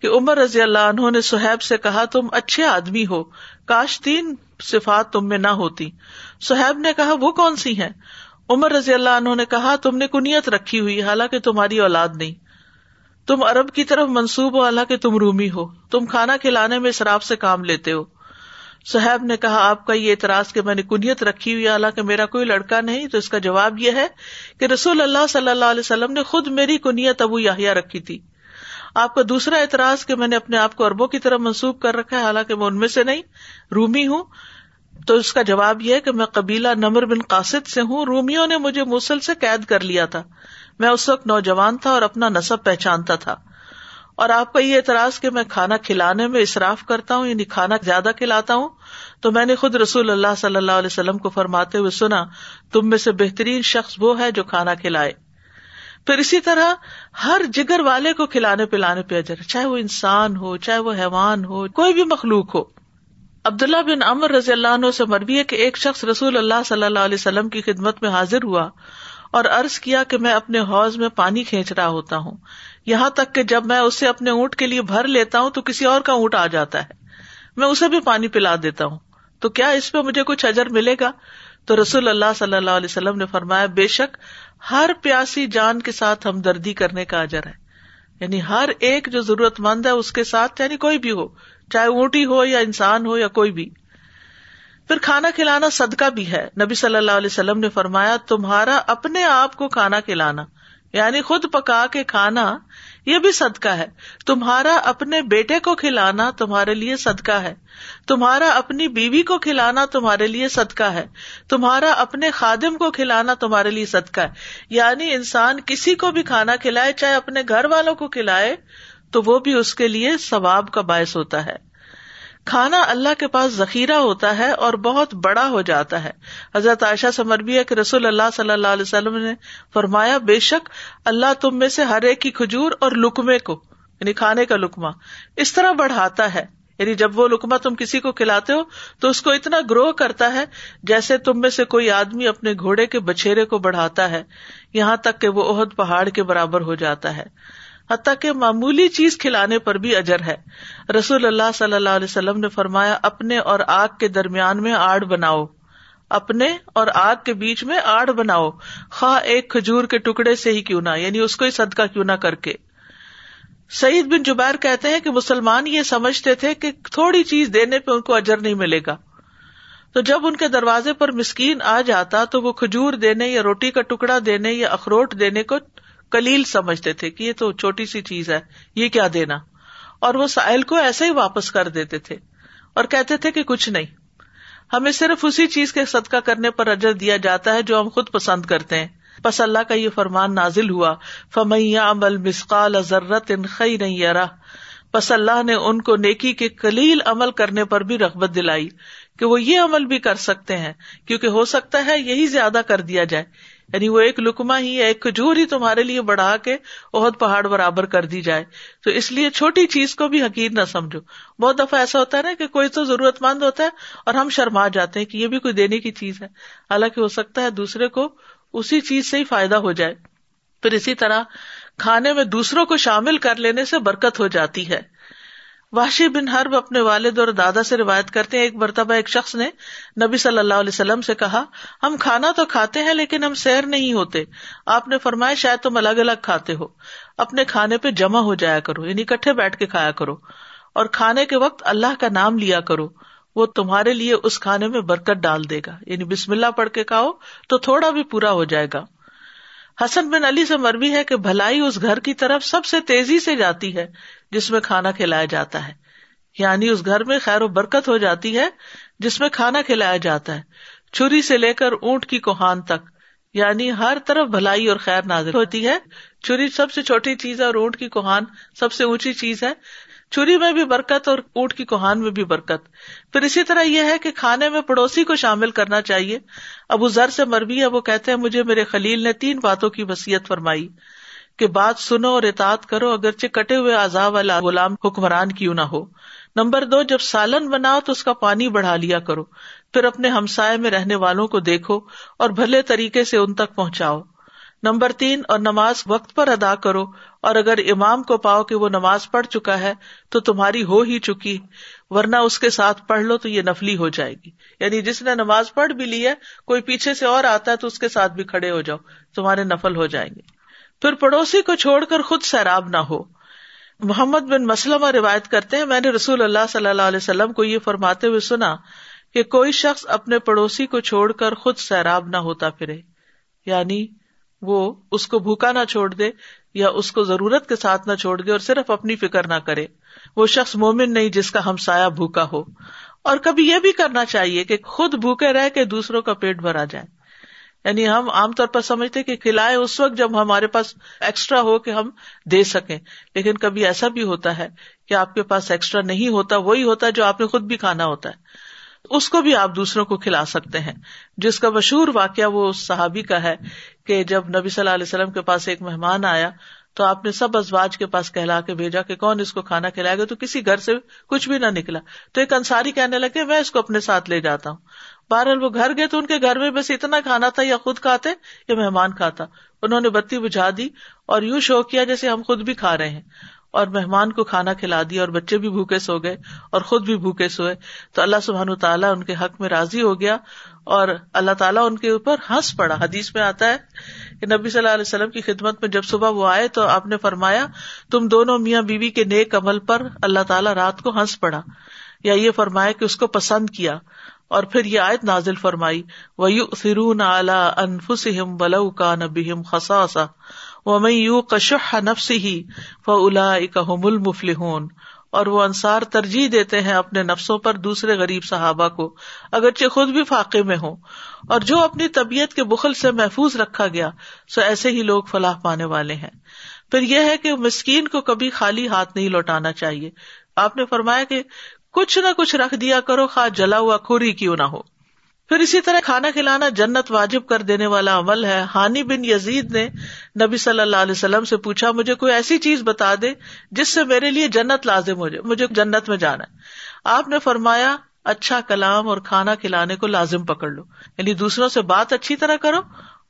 کہ عمر رضی اللہ عنہ نے سہیب سے کہا، تم اچھے آدمی ہو، کاش تین صفات تم میں نہ ہوتی۔ سہیب نے کہا، وہ کون سی ہیں؟ عمر رضی اللہ عنہ نے کہا، تم نے کنیت رکھی ہوئی، حالانکہ تمہاری اولاد نہیں۔ تم ارب کی طرف منسوب ہو، حالانکہ تم رومی ہو۔ تم کھانا کھلانے میں شراب سے کام لیتے ہو۔ صحیب نے کہا، آپ کا یہ اعتراض کہ میں نے کنیت رکھی ہوئی حالانکہ میرا کوئی لڑکا نہیں، تو اس کا جواب یہ ہے کہ رسول اللہ صلی اللہ علیہ وسلم نے خود میری کنیت ابو یاہیا رکھی تھی۔ آپ کا دوسرا اعتراض کہ میں نے اپنے آپ کو اربوں کی طرف منسوخ کر رکھا ہے، حالانکہ میں ان میں سے نہیں، رومی ہوں۔ تو اس کا جواب یہ کہ میں قبیلہ نمر بن قاصد سے ہوں۔ رومیوں نے مجھے موسل سے قید کر لیا تھا۔ میں اس وقت نوجوان تھا اور اپنا نصب پہچانتا تھا۔ اور آپ کا یہ اعتراض کہ میں کھانا کھلانے میں اصراف کرتا ہوں یعنی کھانا زیادہ کھلاتا ہوں، تو میں نے خود رسول اللہ صلی اللہ علیہ وسلم کو فرماتے ہوئے سنا، تم میں سے بہترین شخص وہ ہے جو کھانا کھلائے۔ پھر اسی طرح ہر جگر والے کو کھلانے پلانے پہ اجر، چاہے وہ انسان ہو، چاہے وہ حیوان ہو، کوئی بھی مخلوق ہو۔ عبداللہ بن امر رضی اللہ عنہ سے مربی ہے کہ ایک شخص رسول اللہ صلی اللہ علیہ وسلم کی خدمت میں حاضر ہوا اور عرض کیا کہ میں اپنے حوض میں پانی کھینچ رہا ہوتا ہوں۔ یہاں تک کہ جب میں اسے اپنے اونٹ کے لیے بھر لیتا ہوں تو کسی اور کا اونٹ آ جاتا ہے۔ میں اسے بھی پانی پلا دیتا ہوں۔ تو کیا اس پہ مجھے کچھ اجر ملے گا؟ تو رسول اللہ صلی اللہ علیہ وسلم نے فرمایا، بے شک ہر پیاسی جان کے ساتھ ہمدردی کرنے کا اجر ہے۔ یعنی ہر ایک جو ضرورت مند ہے اس کے ساتھ یعنی کوئی بھی ہو، چاہے اونٹی ہو یا انسان ہو یا کوئی بھی۔ پھر کھانا کھلانا صدقہ بھی ہے۔ نبی صلی اللہ علیہ وسلم نے فرمایا، تمہارا اپنے آپ کو کھانا کھلانا یعنی خود پکا کے کھانا، یہ بھی صدقہ ہے۔ تمہارا اپنے بیٹے کو کھلانا تمہارے لیے صدقہ ہے۔ تمہارا اپنی بیوی کو کھلانا تمہارے لیے صدقہ ہے۔ تمہارا اپنے خادم کو کھلانا تمہارے لیے صدقہ ہے۔ یعنی انسان کسی کو بھی کھانا کھلائے، چاہے اپنے گھر والوں کو کھلائے، تو وہ بھی اس کے لیے ثواب کا باعث ہوتا ہے۔ کھانا اللہ کے پاس ذخیرہ ہوتا ہے اور بہت بڑا ہو جاتا ہے۔ حضرت عائشہ سمربی ہے کہ رسول اللہ صلی اللہ علیہ وسلم نے فرمایا، بے شک اللہ تم میں سے ہر ایک کی کھجور اور لکمے کو یعنی کھانے کا لکما اس طرح بڑھاتا ہے۔ یعنی جب وہ لکما تم کسی کو کھلاتے ہو، تو اس کو اتنا گرو کرتا ہے جیسے تم میں سے کوئی آدمی اپنے گھوڑے کے بچھیرے کو بڑھاتا ہے۔ یہاں تک کہ وہ عہد پہاڑ کے برابر ہو جاتا ہے۔ حتیٰ کہ معمولی چیز کھلانے پر بھی اجر ہے۔ رسول اللہ صلی اللہ علیہ وسلم نے فرمایا، اپنے اور آگ کے درمیان میں آڑ بناؤ۔ اپنے اور آگ کے بیچ میں آڑ بناؤ۔ خواہ ایک کھجور کے ٹکڑے سے ہی کیوں نہ یعنی اس کو ہی صدقہ کیوں نہ کر کے۔ سعید بن جبیر کہتے ہیں کہ مسلمان یہ سمجھتے تھے کہ تھوڑی چیز دینے پہ ان کو اجر نہیں ملے گا۔ تو جب ان کے دروازے پر مسکین آ جاتا تو وہ کھجور دینے یا روٹی کا ٹکڑا دینے یا اخروٹ دینے کو کلیل سمجھتے تھے کہ یہ تو چھوٹی سی چیز ہے، یہ کیا دینا؟ اور وہ سائل کو ایسے ہی واپس کر دیتے تھے اور کہتے تھے کہ کچھ نہیں۔ ہمیں صرف اسی چیز کے صدقہ کرنے پر اجر دیا جاتا ہے جو ہم خود پسند کرتے ہیں۔ بس اللہ کا یہ فرمان نازل ہوا۔ فمیا عمل مسقال ضرورت ان خی نہیں یار بس اللہ نے ان کو نیکی کے کلیل عمل کرنے پر بھی رغبت دلائی کہ وہ یہ عمل بھی کر سکتے ہیں، کیونکہ ہو سکتا ہے یہی زیادہ کر دیا جائے۔ یعنی وہ ایک لکما ہی ایک کھجور ہی تمہارے لیے بڑھا کے بہت پہاڑ برابر کر دی جائے۔ تو اس لیے چھوٹی چیز کو بھی حقیر نہ سمجھو۔ بہت دفعہ ایسا ہوتا ہے نا کہ کوئی تو ضرورت مند ہوتا ہے اور ہم شرما جاتے ہیں کہ یہ بھی کوئی دینے کی چیز ہے۔ حالانکہ ہو سکتا ہے دوسرے کو اسی چیز سے ہی فائدہ ہو جائے۔ پھر اسی طرح کھانے میں دوسروں کو شامل کر لینے سے برکت ہو جاتی ہے۔ واشی بن حرب اپنے والد اور دادا سے روایت کرتے ہیں۔ ایک مرتبہ ایک شخص نے نبی صلی اللہ علیہ وسلم سے کہا، ہم کھانا تو کھاتے ہیں لیکن ہم سیر نہیں ہوتے۔ آپ نے فرمایا، شاید تم الگ الگ کھاتے ہو۔ اپنے کھانے پہ جمع ہو جایا کرو یعنی کٹھے بیٹھ کے کھایا کرو۔ اور کھانے کے وقت اللہ کا نام لیا کرو۔ وہ تمہارے لیے اس کھانے میں برکت ڈال دے گا۔ یعنی بسم اللہ پڑھ کے کھاؤ تو تھوڑا بھی پورا ہو جائے گا۔ حسن بن علی سے مربی ہے کہ بھلائی اس گھر کی طرف سب سے تیزی سے جاتی ہے۔ جس میں کھانا کھلایا جاتا ہے۔ یعنی اس گھر میں خیر و برکت ہو جاتی ہے جس میں کھانا کھلایا جاتا ہے۔ چھری سے لے کر اونٹ کی کوہان تک۔ یعنی ہر طرف بھلائی اور خیر نازل ہوتی ہے۔ چھری سب سے چھوٹی چیز ہے اور اونٹ کی کوہان سب سے اونچی چیز ہے۔ چوری میں بھی برکت اور اونٹ کی کوہان میں بھی برکت۔ پھر اسی طرح یہ ہے کہ کھانے میں پڑوسی کو شامل کرنا چاہیے۔ ابو ذر سے مربی ہے، وہ کہتے ہیں، مجھے میرے خلیل نے تین باتوں کی وسیعت فرمائی۔ کہ بات سنو اور اطاعت کرو، اگرچہ کٹے ہوئے آزاد والا غلام حکمران کیوں نہ ہو۔ نمبر دو، جب سالن بناؤ تو اس کا پانی بڑھا لیا کرو۔ پھر اپنے ہمسائے میں رہنے والوں کو دیکھو اور بھلے طریقے سے ان تک پہنچاؤ۔ نمبر تین، اور نماز وقت پر ادا کرو۔ اور اگر امام کو پاؤ کہ وہ نماز پڑھ چکا ہے، تو تمہاری ہو ہی چکی، ورنہ اس کے ساتھ پڑھ لو تو یہ نفلی ہو جائے گی۔ یعنی جس نے نماز پڑھ بھی لی ہے، کوئی پیچھے سے اور آتا ہے تو اس کے ساتھ بھی کھڑے ہو جاؤ، تمہارے نفل ہو جائیں گے۔ پھر پڑوسی کو چھوڑ کر خود سیراب نہ ہو۔ محمد بن مسلم روایت کرتے ہیں، میں نے رسول اللہ صلی اللہ علیہ وسلم کو یہ فرماتے ہوئے سنا کہ کوئی شخص اپنے پڑوسی کو چھوڑ کر خود سیراب نہ ہوتا پھرے۔ یعنی وہ اس کو بھوکا نہ چھوڑ دے یا اس کو ضرورت کے ساتھ نہ چھوڑ دے اور صرف اپنی فکر نہ کرے۔ وہ شخص مومن نہیں جس کا ہمسایا بھوکا ہو۔ اور کبھی یہ بھی کرنا چاہیے کہ خود بھوکے رہ کے دوسروں کا پیٹ بھرا جائے۔ یعنی ہم عام طور پر سمجھتے کہ کھلائے اس وقت جب ہمارے پاس ایکسٹرا ہو کہ ہم دے سکیں۔ لیکن کبھی ایسا بھی ہوتا ہے کہ آپ کے پاس ایکسٹرا نہیں ہوتا، وہی ہوتا ہے جو آپ نے خود بھی کھانا ہوتا ہے۔ اس کو بھی آپ دوسروں کو کھلا سکتے ہیں۔ جس کا مشہور واقعہ وہ صحابی کا ہے کہ جب نبی صلی اللہ علیہ وسلم کے پاس ایک مہمان آیا تو آپ نے سب ازواج کے پاس کہلا کے بھیجا کہ کون اس کو کھانا کھلائے گا؟ تو کسی گھر سے کچھ بھی نہ نکلا۔ تو ایک انصاری کہنے لگے، میں اس کو اپنے ساتھ لے جاتا ہوں۔ بہرحال وہ گھر گئے تو ان کے گھر میں بس اتنا کھانا تھا یا خود کھاتے یا مہمان کھاتا۔ انہوں نے بتی بجھا دی اور یوں شو کیا جیسے ہم خود بھی کھا رہے ہیں۔ اور مہمان کو کھانا کھلا دیا اور بچے بھی بھوکے سو گئے اور خود بھی بھوکے سوئے۔ تو اللہ سبحان تعالیٰ ان کے حق میں راضی ہو گیا اور اللہ تعالیٰ ان کے اوپر ہنس پڑا۔ حدیث میں آتا ہے کہ نبی صلی اللہ علیہ وسلم کی خدمت میں جب صبح وہ آئے تو آپ نے فرمایا، تم دونوں میاں بیوی کے نیک عمل پر اللہ تعالیٰ رات کو ہنس پڑا۔ یا یہ فرمایا کہ اس کو پسند کیا۔ اور پھر یہ آیت نازل فرمائی وہ فرون اعلی انفسم بلو کا نبیم خساسا وہ میں یو کشح نفس ہی فلا اکم المفلحون اور وہ انصار ترجیح دیتے ہیں اپنے نفسوں پر دوسرے غریب صحابہ کو، اگرچہ خود بھی فاقے میں ہوں۔ اور جو اپنی طبیعت کے بخل سے محفوظ رکھا گیا، سو ایسے ہی لوگ فلاح پانے والے ہیں۔ پھر یہ ہے کہ مسکین کو کبھی خالی ہاتھ نہیں لوٹانا چاہیے۔ آپ نے فرمایا کہ کچھ نہ کچھ رکھ دیا کرو خا جلا ہوا کھوری کیوں نہ ہو۔ پھر اسی طرح کھانا کھلانا جنت واجب کر دینے والا عمل ہے۔ ہانی بن یزید نے نبی صلی اللہ علیہ وسلم سے پوچھا، مجھے کوئی ایسی چیز بتا دے جس سے میرے لیے جنت لازم ہو جائے، مجھے جنت میں جانا ہے۔ آپ نے فرمایا اچھا کلام اور کھانا کھلانے کو لازم پکڑ لو۔ یعنی دوسروں سے بات اچھی طرح کرو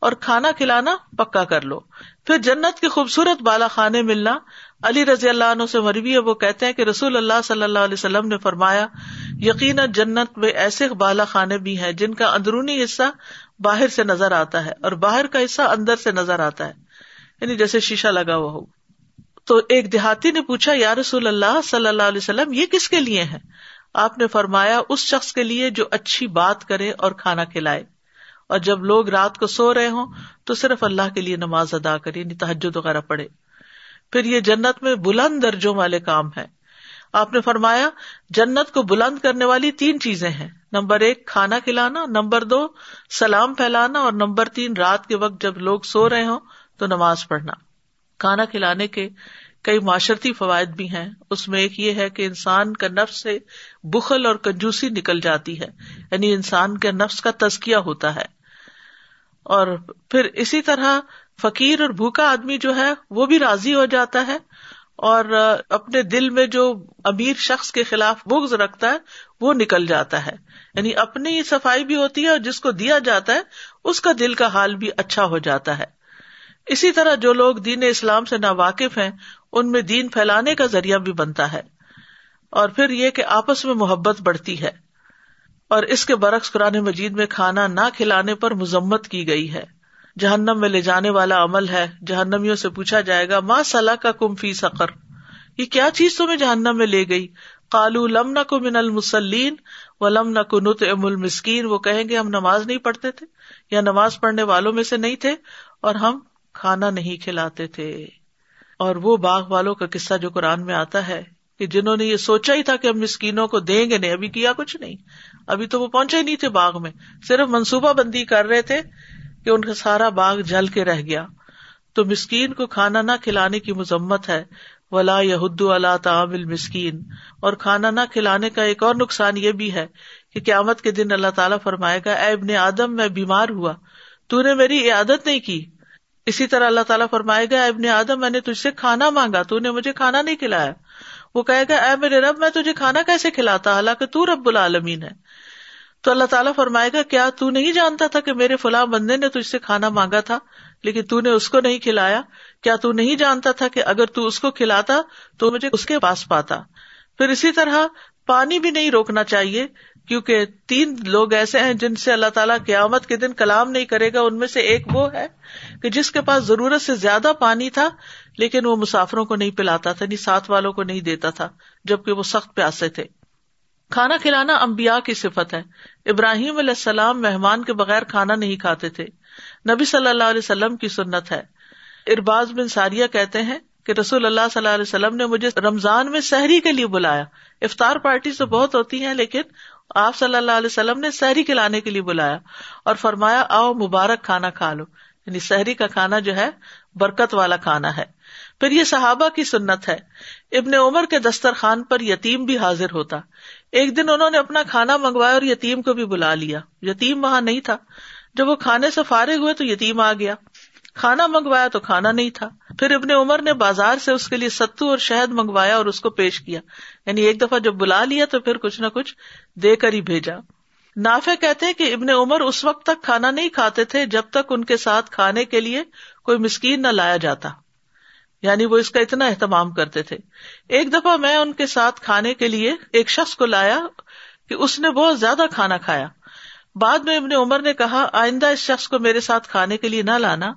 اور کھانا کھلانا پکا کر لو۔ پھر جنت کے خوبصورت بالا خانے ملنا علی رضی اللہ عنہ سے مروی ہے، وہ کہتے ہیں کہ رسول اللہ صلی اللہ علیہ وسلم نے فرمایا، یقینا جنت میں ایسے بالا خانے بھی ہیں جن کا اندرونی حصہ باہر سے نظر آتا ہے اور باہر کا حصہ اندر سے نظر آتا ہے۔ یعنی جیسے شیشہ لگا ہوا ہو۔ تو ایک دیہاتی نے پوچھا، یا رسول اللہ صلی اللہ علیہ وسلم، یہ کس کے لیے ہے آپ نے فرمایا، اس شخص کے لیے جو اچھی بات کرے اور کھانا کھلائے۔ اور جب لوگ رات کو سو رہے ہوں، تو صرف اللہ کے لیے نماز ادا کرے یعنی تحجد وغیرہ پڑھے۔ پھر یہ جنت میں بلند درجوں والے کام ہے آپ نے فرمایا، جنت کو بلند کرنے والی تین چیزیں ہیں۔ نمبر ایک، کھانا کھلانا، نمبر دو، سلام پھیلانا، اور نمبر تین، رات کے وقت جب لوگ سو رہے ہوں تو نماز پڑھنا۔ کھانا کھلانے کے کئی معاشرتی فوائد بھی ہیں۔ اس میں ایک یہ ہے کہ انسان کا نفس سے بخل اور کنجوسی نکل جاتی ہے۔ یعنی انسان کے نفس کا تزکیا ہوتا ہے۔ اور پھر اسی طرح فقیر اور بھوکا آدمی جو ہے وہ بھی راضی ہو جاتا ہے اور اپنے دل میں جو امیر شخص کے خلاف بغض رکھتا ہے وہ نکل جاتا ہے۔ یعنی اپنی صفائی بھی ہوتی ہے اور جس کو دیا جاتا ہے اس کا دل کا حال بھی اچھا ہو جاتا ہے۔ اسی طرح جو لوگ دین اسلام سے نا واقف ہیں، ان میں دین پھیلانے کا ذریعہ بھی بنتا ہے۔ اور پھر یہ کہ آپس میں محبت بڑھتی ہے۔ اور اس کے برعکس قرآن مجید میں کھانا نہ کھلانے پر مذمت کی گئی ہے۔ جہنم میں لے جانے والا عمل ہے، جہنمیوں سے پوچھا جائے گا ماں صلاح کا کم فی سقر؟ یہ کیا چیز تمہیں جہنم میں لے گئی؟ کالو لم نہ کو من المسلین و لم نہ کو نت ام المسکین وہ کہیں گے، ہم نماز نہیں پڑھتے تھے یا نماز پڑھنے والوں میں سے نہیں تھے اور ہم کھانا نہیں کھلاتے تھے۔ اور وہ باغ والوں کا قصہ جو قرآن میں آتا ہے کہ جنہوں نے یہ سوچا ہی تھا کہ ہم مسکینوں کو دیں گے نہیں، ابھی کیا کچھ نہیں۔ ابھی تو وہ پہنچے ہی نہیں تھے باغ میں، صرف منصوبہ بندی کر رہے تھے کہ ان کا سارا باغ جل کے رہ گیا۔ تو مسکین کو کھانا نہ کھلانے کی مذمت ہے۔ ولا یہد اللہ تعامل مسکین اور کھانا نہ کھلانے کا ایک اور نقصان یہ بھی ہے کہ قیامت کے دن اللہ تعالیٰ فرمائے گا، اے ابن آدم، میں بیمار ہوا۔ تو نے میری عادت نہیں کی۔ اسی طرح اللہ تعالیٰ فرمائے گا ابن آدم، میں نے تجھ سے کھانا مانگا، تو نے مجھے کھانا نہیں کھلایا۔ وہ کہے گا، اے میرے رب، میں تجھے کھانا کیسے کھلاتا؟ حالانکہ تو رب العالمین ہے۔ تو اللہ تعالیٰ فرمائے گا، کیا تو نہیں جانتا تھا کہ میرے فلاں بندے نے تجھ سے کھانا مانگا تھا، لیکن تو نے اس کو نہیں کھلایا؟ کیا تو نہیں جانتا تھا کہ اگر تو اس کو کھلاتا تو مجھے اس کے پاس پاتا؟ پھر اسی طرح پانی بھی نہیں روکنا چاہیے، کیونکہ تین لوگ ایسے ہیں جن سے اللہ تعالیٰ قیامت کے دن کلام نہیں کرے گا، ان میں سے ایک وہ ہے کہ جس کے پاس ضرورت سے زیادہ پانی تھا، لیکن وہ مسافروں کو نہیں پلاتا تھا نہیں ساتھ والوں کو نہیں دیتا تھا، جبکہ وہ سخت پیاسے تھے۔ کھانا کھلانا امبیا کی صفت ہے۔ ابراہیم علیہ السلام مہمان کے بغیر کھانا نہیں کھاتے تھے۔ نبی صلی اللہ علیہ وسلم کی سنت ہے۔ ارباز بن ساریہ کہتے ہیں کہ رسول اللہ صلی اللہ علیہ وسلم نے مجھے رمضان میں سحری کے لیے بلایا۔ افطار پارٹی تو بہت ہوتی ہیں، لیکن آپ صلی اللہ علیہ وسلم نے سحری کھلانے کے لیے بلایا اور فرمایا، آؤ مبارک کھانا کھا لو۔ یعنی سحری کا کھانا جو ہے، برکت والا کھانا ہے۔ پھر یہ صحابہ کی سنت ہے۔ ابن عمر کے دسترخوان پر یتیم بھی حاضر ہوتا۔ ایک دن انہوں نے اپنا کھانا منگوایا اور یتیم کو بھی بلا لیا۔ یتیم وہاں نہیں تھا۔ جب وہ کھانے سے فارغ ہوئے تو یتیم آ گیا۔ کھانا منگوایا تو کھانا نہیں تھا۔ پھر ابن عمر نے بازار سے اس کے لیے ستو اور شہد منگوایا اور اس کو پیش کیا۔ یعنی ایک دفعہ جب بلا لیا تو پھر کچھ نہ کچھ دے کر ہی بھیجا۔ نافع کہتے کہ ابن عمر اس وقت تک کھانا نہیں کھاتے تھے جب تک ان کے ساتھ کھانے کے لیے کوئی مسکین نہ لایا جاتا۔ یعنی وہ اس کا اتنا اہتمام کرتے تھے۔ ایک دفعہ میں ان کے ساتھ کھانے کے لیے ایک شخص کو لایا کہ اس نے بہت زیادہ کھانا کھایا۔ بعد میں ابن عمر نے کہا، آئندہ اس شخص کو میرے ساتھ کھانے کے لیے نہ لانا۔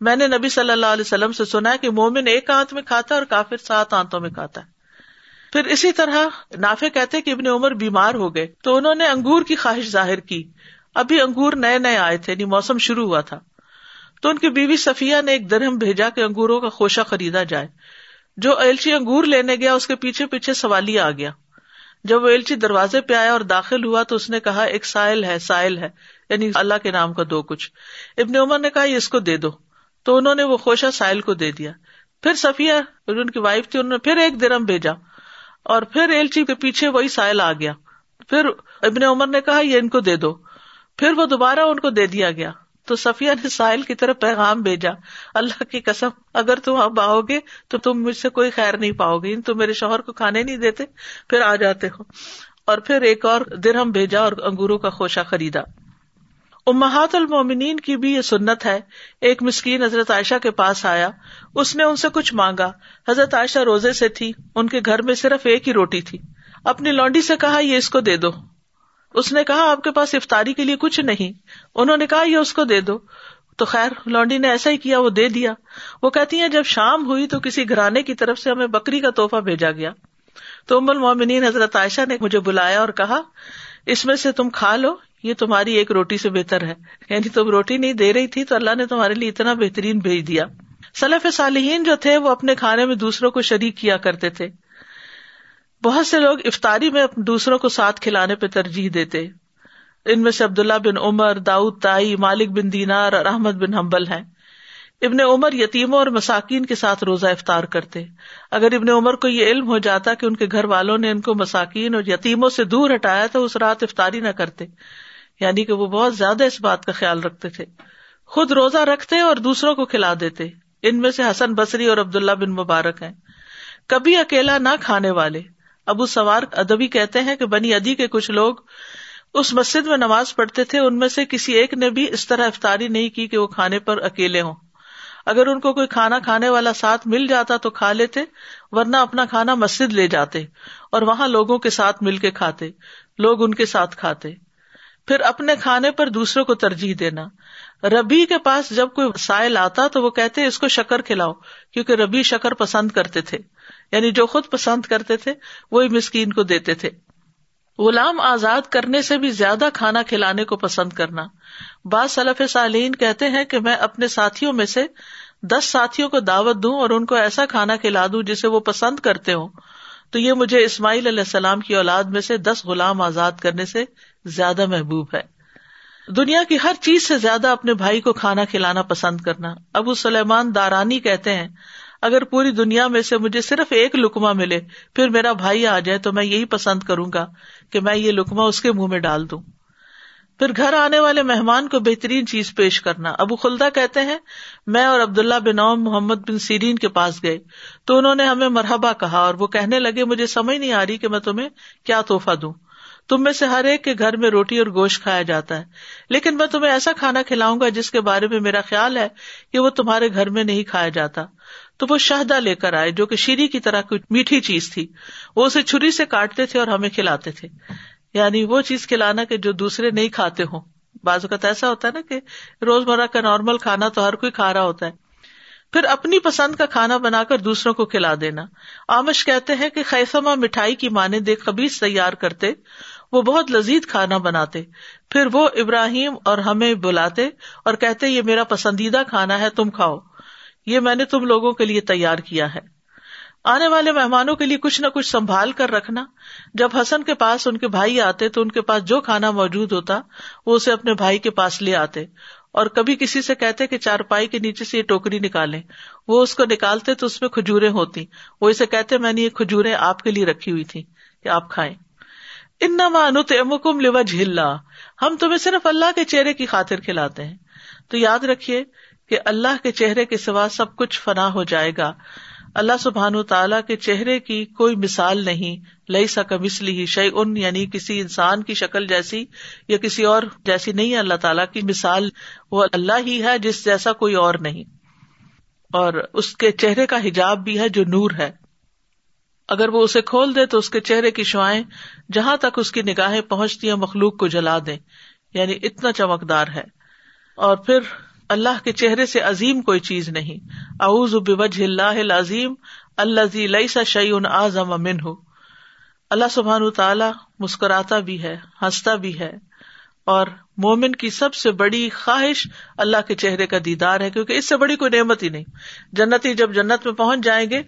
میں نے نبی صلی اللہ علیہ وسلم سے سنا کہ مومن ایک آنت میں کھاتا ہے اور کافر سات آنتوں میں کھاتا ہے۔ پھر اسی طرح نافے کہتے کہ ابن عمر بیمار ہو گئے تو انہوں نے انگور کی خواہش ظاہر کی۔ ابھی انگور نئے نئے آئے تھے یعنی موسم شروع ہوا تھا۔ تو ان کی بیوی صفیہ نے ایک درہم بھیجا کہ انگوروں کا خوشہ خریدا جائے۔ جو ایلچی انگور لینے گیا، اس کے پیچھے پیچھے سوالی آ گیا۔ جب وہ ایلچی دروازے پہ آیا اور داخل ہوا تو اس نے کہا، ایک سائل ہے سائل ہے۔ یعنی اللہ کے نام کا دو کچھ۔ ابن عمر نے کہا اس کو دے دو۔ تو انہوں نے وہ خوشہ سائل کو دے دیا۔ پھر صفیہ ان کی وائف تھی، انہوں نے پھر ایک درم بھیجا۔ اور پھر ایلچی کے پیچھے وہی سائل آ گیا۔ پھر ابن عمر نے کہا، یہ ان کو دے دو۔ پھر وہ دوبارہ ان کو دے دیا گیا۔ تو صفیہ نے ساحل کی طرف پیغام بھیجا، اللہ کی قسم، اگر تم اب آؤ گے تو تم مجھ سے کوئی خیر نہیں پاؤ گے تم میرے شوہر کو کھانے نہیں دیتے، پھر آ جاتے ہو۔ اور پھر ایک اور درہم بھیجا اور انگوروں کا خوشہ خریدا۔ امہات المومنین کی بھی یہ سنت ہے، ایک مسکین حضرت عائشہ کے پاس آیا، اس نے ان سے کچھ مانگا۔ حضرت عائشہ روزے سے تھی، ان کے گھر میں صرف ایک ہی روٹی تھی۔ اپنی لونڈی سے کہا، یہ اس کو دے دو۔ اس نے کہا، آپ کے پاس افطاری کے لیے کچھ نہیں۔ انہوں نے کہا، یہ اس کو دے دو۔ تو خیر، لونڈی نے ایسا ہی کیا، وہ دے دیا۔ وہ کہتی ہیں، جب شام ہوئی تو کسی گھرانے کی طرف سے ہمیں بکری کا توحفہ بھیجا گیا۔ تو ام المومنین حضرت عائشہ نے مجھے بلایا اور کہا، اس میں سے تم کھا لو، یہ تمہاری ایک روٹی سے بہتر ہے۔ یعنی تم روٹی نہیں دے رہی تھی تو اللہ نے تمہارے لیے اتنا بہترین بھیج دیا۔ سلف صالحین جو تھے، وہ اپنے کھانے میں دوسروں کو شریک کیا کرتے تھے۔ بہت سے لوگ افطاری میں دوسروں کو ساتھ کھلانے پہ ترجیح دیتے۔ ان میں سے عبداللہ بن عمر، داؤد تائی، مالک بن دینار اور احمد بن حمبل ہیں۔ ابن عمر یتیموں اور مساکین کے ساتھ روزہ افطار کرتے۔ اگر ابن عمر کو یہ علم ہو جاتا کہ ان کے گھر والوں نے ان کو مساکین اور یتیموں سے دور ہٹایا تو اس رات افطاری نہ کرتے۔ یعنی کہ وہ بہت زیادہ اس بات کا خیال رکھتے تھے۔ خود روزہ رکھتے اور دوسروں کو کھلا دیتے۔ ان میں سے حسن بصری اور عبداللہ بن مبارک ہیں۔ کبھی اکیلا نہ کھانے والے۔ ابو سوار ادبی کہتے ہیں کہ بنی ادی کے کچھ لوگ اس مسجد میں نماز پڑھتے تھے، ان میں سے کسی ایک نے بھی اس طرح افطاری نہیں کی کہ وہ کھانے پر اکیلے ہوں۔ اگر ان کو کوئی کھانا کھانے والا ساتھ مل جاتا تو کھا لیتے، ورنہ اپنا کھانا مسجد لے جاتے اور وہاں لوگوں کے ساتھ مل کے کھاتے، لوگ ان کے ساتھ کھاتے۔ پھر اپنے کھانے پر دوسروں کو ترجیح دینا۔ ربی کے پاس جب کوئی سائل آتا تو وہ کہتے، اس کو شکر کھلاؤ، کیونکہ ربی شکر پسند کرتے تھے۔ یعنی جو خود پسند کرتے تھے، وہی مسکین کو دیتے تھے۔ غلام آزاد کرنے سے بھی زیادہ کھانا کھلانے کو پسند کرنا۔ بعض صلف سالین کہتے ہیں کہ میں اپنے ساتھیوں میں سے دس ساتھیوں کو دعوت دوں اور ان کو ایسا کھانا کھلا دوں جسے وہ پسند کرتے ہوں۔ تو یہ مجھے اسماعیل علیہ السلام کی اولاد میں سے دس غلام آزاد کرنے سے زیادہ محبوب ہے۔ دنیا کی ہر چیز سے زیادہ اپنے بھائی کو کھانا کھلانا پسند کرنا۔ ابو سلیمان دارانی کہتے ہیں اگر پوری دنیا میں سے مجھے صرف ایک لکما ملے، پھر میرا بھائی آ جائے تو میں یہی پسند کروں گا کہ میں یہ لکما اس کے منہ میں ڈال دوں۔ پھر گھر آنے والے مہمان کو بہترین چیز پیش کرنا۔ ابو خلدا کہتے ہیں، میں اور عبداللہ بن اوم محمد بن سیرین کے پاس گئے۔ تو انہوں نے ہمیں مرحبا کہا اور وہ کہنے لگے، مجھے سمجھ نہیں آ رہی کہ میں تمہیں کیا توحفہ دوں۔ تم میں سے ہر ایک کے گھر میں روٹی اور گوشت کھایا جاتا ہے۔ لیکن میں تمہیں ایسا کھانا کھلاؤں گا جس کے بارے میں میرا خیال ہے کہ وہ تمہارے گھر میں نہیں کھایا جاتا۔ تو وہ شہدا لے کر آئے جو کہ شیری کی طرح کوئی میٹھی چیز تھی۔ وہ اسے چھری سے کاٹتے تھے اور ہمیں کھلاتے تھے۔ یعنی وہ چیز کھلانا کہ جو دوسرے نہیں کھاتے ہوں۔ بعض اوقات ایسا ہوتا ہے نا کہ روز مرہ کا نارمل کھانا تو ہر کوئی کھا رہا ہوتا ہے۔ پھر اپنی پسند کا کھانا بنا کر دوسروں کو کھلا دینا۔ آمش کہتے ہیں کہ خیسما مٹھائی کی مانے دیکھ خبیز تیار کرتے۔ وہ بہت لذیذ کھانا بناتے۔ پھر وہ ابراہیم اور ہمیں بلاتے اور کہتے، یہ میرا پسندیدہ کھانا ہے، تم کھاؤ۔ یہ میں نے تم لوگوں کے لیے تیار کیا ہے۔ آنے والے مہمانوں کے لیے کچھ نہ کچھ سنبھال کر رکھنا۔ جب حسن کے پاس ان کے بھائی آتے تو ان کے پاس جو کھانا موجود ہوتا، وہ اسے اپنے بھائی کے پاس لے آتے۔ اور کبھی کسی سے کہتے کہ چار پائی کے نیچے سے یہ ٹوکری نکالے وہ اس کو نکالتے تو اس میں کھجورے ہوتی۔ وہ اسے کہتے، میں نے یہ کھجورے آپ کے لیے رکھی ہوئی تھی کہ آپ کھائیں۔ ان نہ ہم تمہیں صرف اللہ کے چہرے کی خاطر کھلاتے ہیں۔ تو یاد رکھیے کہ اللہ کے چہرے کے سوا سب کچھ فنا ہو جائے گا۔ اللہ سبحان تعالیٰ کے چہرے کی کوئی مثال نہیں۔ لئی سا مسلی ہی شعی ان یعنی کسی انسان کی شکل جیسی یا کسی اور جیسی نہیں۔ ہے اللہ تعالیٰ کی مثال وہ اللہ ہی ہے جس جیسا کوئی اور نہیں۔ اور اس کے چہرے کا حجاب بھی ہے جو نور ہے۔ اگر وہ اسے کھول دے تو اس کے چہرے کی شوائیں جہاں تک اس کی نگاہیں پہنچتی ہیں مخلوق کو جلا دیں۔ یعنی اتنا چمکدار ہے۔ اور پھر اللہ کے چہرے سے عظیم کوئی چیز نہیں۔ اعوذ بوجہ اللہ العظیم اللہ لئیسا شعین اعظم امن ہو اللہ سبحان تعالی مسکراتا بھی ہے، ہنستا بھی ہے اور مومن کی سب سے بڑی خواہش اللہ کے چہرے کا دیدار ہے، کیونکہ اس سے بڑی کوئی نعمت ہی نہیں۔ جنتی جب جنت میں پہنچ جائیں گے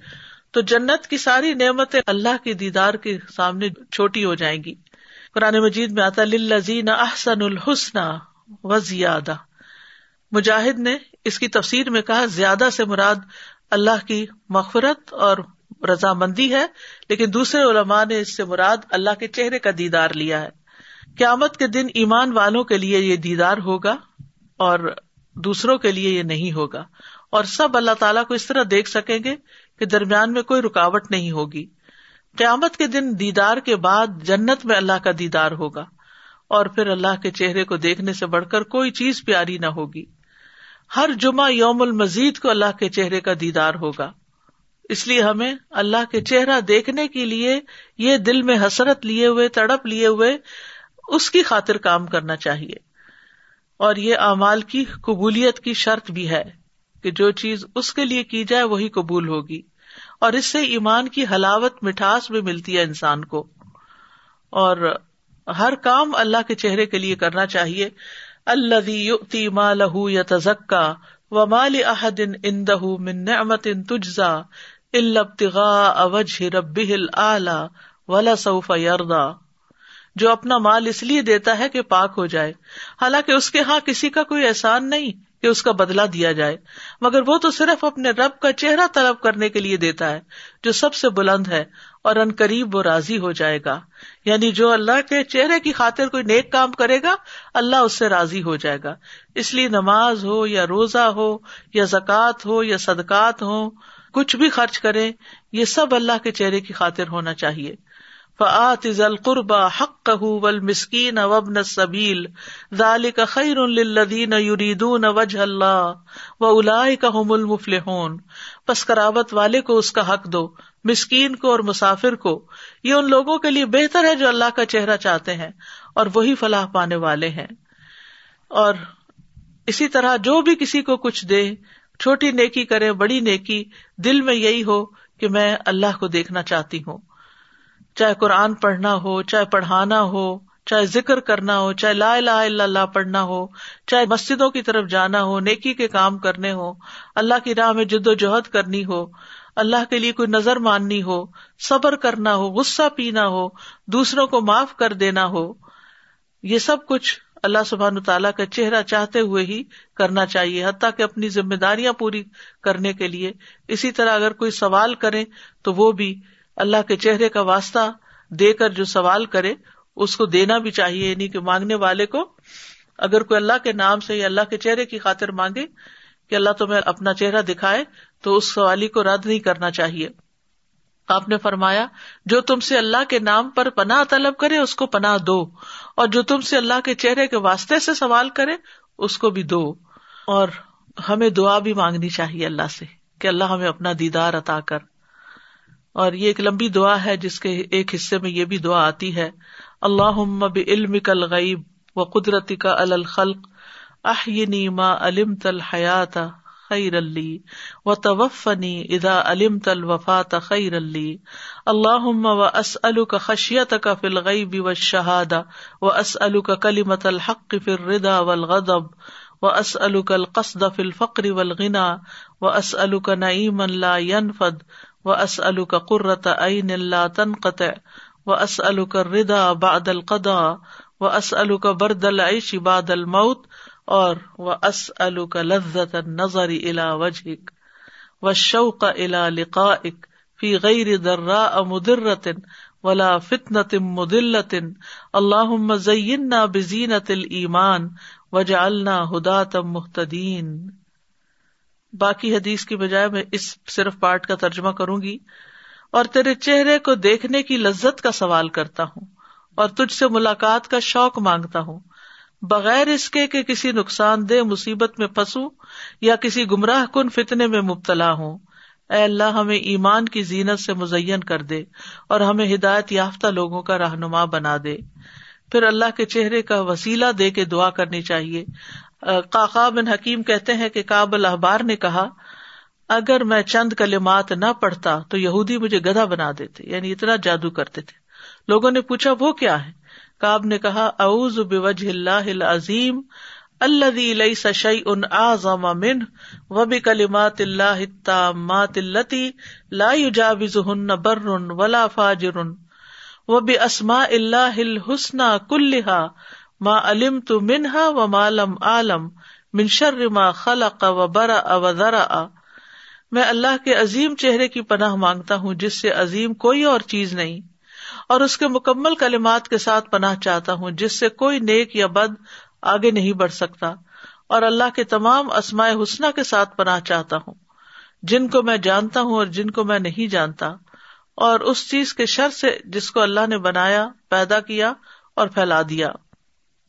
تو جنت کی ساری نعمتیں اللہ کے دیدار کے سامنے چھوٹی ہو جائیں گی۔ قرآن مجید میں آتا لزین احسن الحسن و زیادہ مجاہد نے اس کی تفسیر میں کہا، زیادہ سے مراد اللہ کی مغفرت اور رضامندی ہے، لیکن دوسرے علماء نے اس سے مراد اللہ کے چہرے کا دیدار لیا ہے۔ قیامت کے دن ایمان والوں کے لیے یہ دیدار ہوگا اور دوسروں کے لیے یہ نہیں ہوگا۔ اور سب اللہ تعالیٰ کو اس طرح دیکھ سکیں گے کہ درمیان میں کوئی رکاوٹ نہیں ہوگی۔ قیامت کے دن دیدار کے بعد جنت میں اللہ کا دیدار ہوگا اور پھر اللہ کے چہرے کو دیکھنے سے بڑھ کر کوئی چیز پیاری نہ ہوگی۔ ہر جمعہ یوم المزید کو اللہ کے چہرے کا دیدار ہوگا۔ اس لیے ہمیں اللہ کے چہرہ دیکھنے کے لیے یہ دل میں حسرت لیے ہوئے، تڑپ لیے ہوئے، اس کی خاطر کام کرنا چاہیے۔ اور یہ اعمال کی قبولیت کی شرط بھی ہے کہ جو چیز اس کے لیے کی جائے وہی قبول ہوگی۔ اور اس سے ایمان کی حلاوت مٹھاس بھی ملتی ہے انسان کو۔ اور ہر کام اللہ کے چہرے کے لیے کرنا چاہیے۔ اللہ مالہ یا تزکا و مال احدن اندہ من نعمت تجزا البتغا اوجہ رب اعلی ولا سوف یردا جو اپنا مال اس لیے دیتا ہے کہ پاک ہو جائے۔ حالانکہ اس کے ہاں کسی کا کوئی احسان نہیں کہ اس کا بدلا دیا جائے۔ مگر وہ تو صرف اپنے رب کا چہرہ طلب کرنے کے لیے دیتا ہے، جو سب سے بلند ہے۔ اور ان قریب وہ راضی ہو جائے گا۔ یعنی جو اللہ کے چہرے کی خاطر کوئی نیک کام کرے گا، اللہ اس سے راضی ہو جائے گا۔ اس لیے نماز ہو یا روزہ ہو یا زکوٰۃ ہو یا صدقات ہو، کچھ بھی خرچ کرے یہ سب اللہ کے چہرے کی خاطر ہونا چاہیے۔ فعت ذل قربا حق ول مسکین وبن سبیل ذال کا خیر الدین یریدون وجہ اللہ و الا کا المفل پس کراوت والے کو اس کا حق دو۔ مسکین کو اور مسافر کو، یہ ان لوگوں کے لیے بہتر ہے جو اللہ کا چہرہ چاہتے ہیں اور وہی فلاح پانے والے ہیں۔ اور اسی طرح جو بھی کسی کو کچھ دے، چھوٹی نیکی کرے، بڑی نیکی، دل میں یہی ہو کہ میں اللہ کو دیکھنا چاہتی ہوں۔ چاہے قرآن پڑھنا ہو، چاہے پڑھانا ہو، چاہے ذکر کرنا ہو، چاہے لا الہ الا اللہ پڑھنا ہو، چاہے مسجدوں کی طرف جانا ہو، نیکی کے کام کرنے ہو، اللہ کی راہ میں جد و جہد کرنی ہو اللہ کے لیے کوئی نظر ماننی ہو، صبر کرنا ہو، غصہ پینا ہو، دوسروں کو معاف کر دینا ہو، یہ سب کچھ اللہ سبحان تعالیٰ کا چہرہ چاہتے ہوئے ہی کرنا چاہیے، حتیٰ کہ اپنی ذمہ داریاں پوری کرنے کے لیے۔ اسی طرح اگر کوئی سوال کرے تو وہ بھی اللہ کے چہرے کا واسطہ دے کر جو سوال کرے، اس کو دینا بھی چاہیے یعنی کہ مانگنے والے کو۔ اگر کوئی اللہ کے نام سے یا اللہ کے چہرے کی خاطر مانگے کہ اللہ تمہیں اپنا چہرہ دکھائے تو اس سوالی کو رد نہیں کرنا چاہیے۔ آپ نے فرمایا، جو تم سے اللہ کے نام پر پناہ طلب کرے، اس کو پناہ دو۔ اور جو تم سے اللہ کے چہرے کے واسطے سے سوال کرے، اس کو بھی دو۔ اور ہمیں دعا بھی مانگنی چاہیے اللہ سے کہ اللہ ہمیں اپنا دیدار عطا کر۔ اور یہ ایک لمبی دعا ہے، جس کے ایک حصے میں یہ بھی دعا آتی ہے اللہ علم کل غیب و قدرتی کا الخلق، احینی ما علم تل حیات خیر علی و توفنی ادا علم تل وفات خیر علی اللہ و اس کا خشیت کا فل غیب و شہادا و اس کا کلیمت الحق فر ردا والغضب و اس القصد فی الفقر والغنا و اس کا نعیم لا ينفد و اس کا قرت عین اللہ تنقط و اس کا ردا باد القدا و اس کا برد العیش باد الموت اور و اس کا لذت نظر الا وجهك و شوق الا لقائك فی غیر ذرا مدرت ولا فتنة مدلة اللهم زينا بزينة الإيمان وجعلنا هداة مهتدين۔ باقی حدیث کی بجائے میں اس صرف پارٹ کا ترجمہ کروں گی اور تیرے چہرے کو دیکھنے کی لذت کا سوال کرتا ہوں اور تجھ سے ملاقات کا شوق مانگتا ہوں۔ بغیر اس کے کہ کسی نقصان دہ مصیبت میں پھنسوں یا کسی گمراہ کن فتنے میں مبتلا ہوں۔ اے اللہ، ہمیں ایمان کی زینت سے مزین کر دے اور ہمیں ہدایت یافتہ لوگوں کا رہنما بنا دے۔ پھر اللہ کے چہرے کا وسیلہ دے کے دعا کرنی چاہیے۔ کاقا بن حکیم کہتے ہیں کہ کابل احبار نے کہا، اگر میں چند کلمات نہ پڑھتا تو یہودی مجھے گدھا بنا دیتے یعنی اتنا جادو کرتے تھے۔ لوگوں نے پوچھا، وہ کیا ہے؟ کاب نے کہا، اعوذ بوجہ اللہ العظیم الذي ليس شيء اعظم منه وبكلمات الله التامات التي لا يجاوزهن بر ولا فاجر وباسماء الله الحسنى كلها ما علمت منها وما لم اعلم من شر ما خلق وبرأ وذرأ میں اللہ کے عظیم چہرے کی پناہ مانگتا ہوں، جس سے عظیم کوئی اور چیز نہیں۔ اور اس کے مکمل کلمات کے ساتھ پناہ چاہتا ہوں، جس سے کوئی نیک یا بد آگے نہیں بڑھ سکتا۔ اور اللہ کے تمام اسماء حسنہ کے ساتھ پناہ چاہتا ہوں۔ جن کو میں جانتا ہوں اور جن کو میں نہیں جانتا۔ اور اس چیز کے شر سے جس کو اللہ نے بنایا، پیدا کیا اور پھیلا دیا۔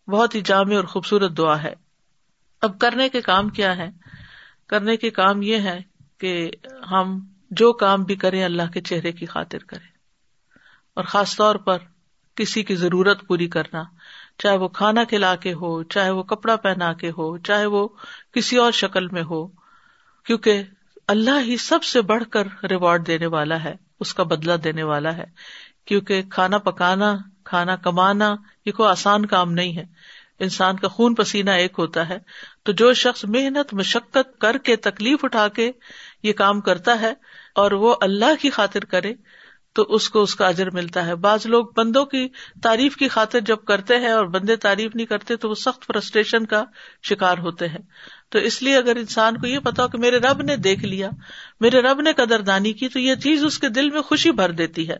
بہت ہی جامع اور خوبصورت دعا ہے۔ اب کرنے کے کام کیا ہے کرنے کے کام یہ ہے کہ ہم جو کام بھی کریں اللہ کے چہرے کی خاطر کریں۔ اور خاص طور پر کسی کی ضرورت پوری کرنا، چاہے وہ کھانا کھلا کے ہو، چاہے وہ کپڑا پہنا کے ہو، چاہے وہ کسی اور شکل میں ہو، کیونکہ اللہ ہی سب سے بڑھ کر ریوارڈ دینے والا ہے، اس کا بدلا دینے والا ہے، کیونکہ کھانا پکانا، کھانا کمانا، یہ کوئی آسان کام نہیں ہے۔ انسان کا خون پسینہ ایک ہوتا ہے، تو جو شخص محنت، مشقت کر کے، تکلیف اٹھا کے یہ کام کرتا ہے اور وہ اللہ کی خاطر کرے تو اس کو اس کا اجر ملتا ہے۔ بعض لوگ بندوں کی تعریف کی خاطر جب کرتے ہیں اور بندے تعریف نہیں کرتے تو وہ سخت فرسٹریشن کا شکار ہوتے ہیں۔ تو اس لیے اگر انسان کو یہ پتا ہو کہ میرے رب نے دیکھ لیا، میرے رب نے قدر دانی کی، تو یہ چیز اس کے دل میں خوشی بھر دیتی ہے۔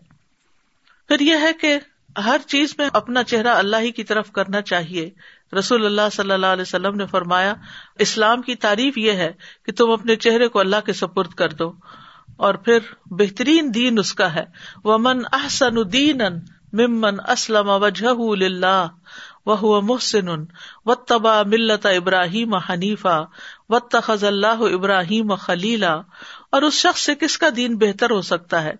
پھر یہ ہے کہ ہر چیز میں اپنا چہرہ اللہ ہی کی طرف کرنا چاہیے۔ رسول اللہ صلی اللہ علیہ وسلم نے فرمایا، اسلام کی تعریف یہ ہے کہ تم اپنے چہرے کو اللہ کے سپرد کر دو۔ اور پھر بہترین دین اس کا ہے۔ ومن احسن دین ممن اسلم وجہ وہ محسن و تبا ملت ابراہیم حنیفہ و تخذ اللہ ابراہیم خلیلا اور اس شخص سے کس کا دین بہتر ہو سکتا ہے؟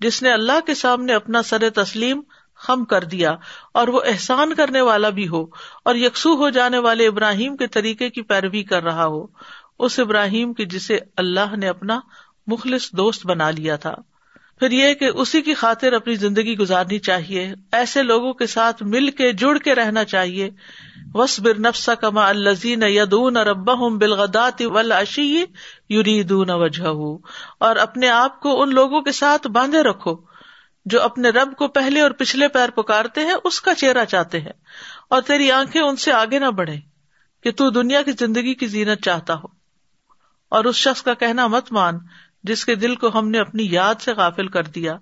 جس نے اللہ کے سامنے اپنا سر تسلیم خم کر دیا اور وہ احسان کرنے والا بھی ہو اور یکسو ہو جانے والے ابراہیم کے طریقے کی پیروی کر رہا ہو۔ اس ابراہیم کی جسے اللہ نے اپنا مخلص دوست بنا لیا تھا۔ پھر یہ کہ اسی کی خاطر اپنی زندگی گزارنی چاہیے، ایسے لوگوں کے ساتھ مل کے جڑ کے رہنا چاہیے۔ وس بر نفسا کما الزین یدون رب بلغدات ولاشی وجہ اور اپنے آپ کو ان لوگوں کے ساتھ باندھے رکھو جو اپنے رب کو پہلے اور پچھلے پیر پکارتے ہیں، اس کا چہرہ چاہتے ہیں۔ اور تیری آنکھیں ان سے آگے نہ بڑھے کہ تو دنیا کی زندگی کی زینت چاہتا ہو۔ اور اس شخص کا کہنا مت مان جس کے دل کو ہم نے اپنی یاد سے غافل کر دیا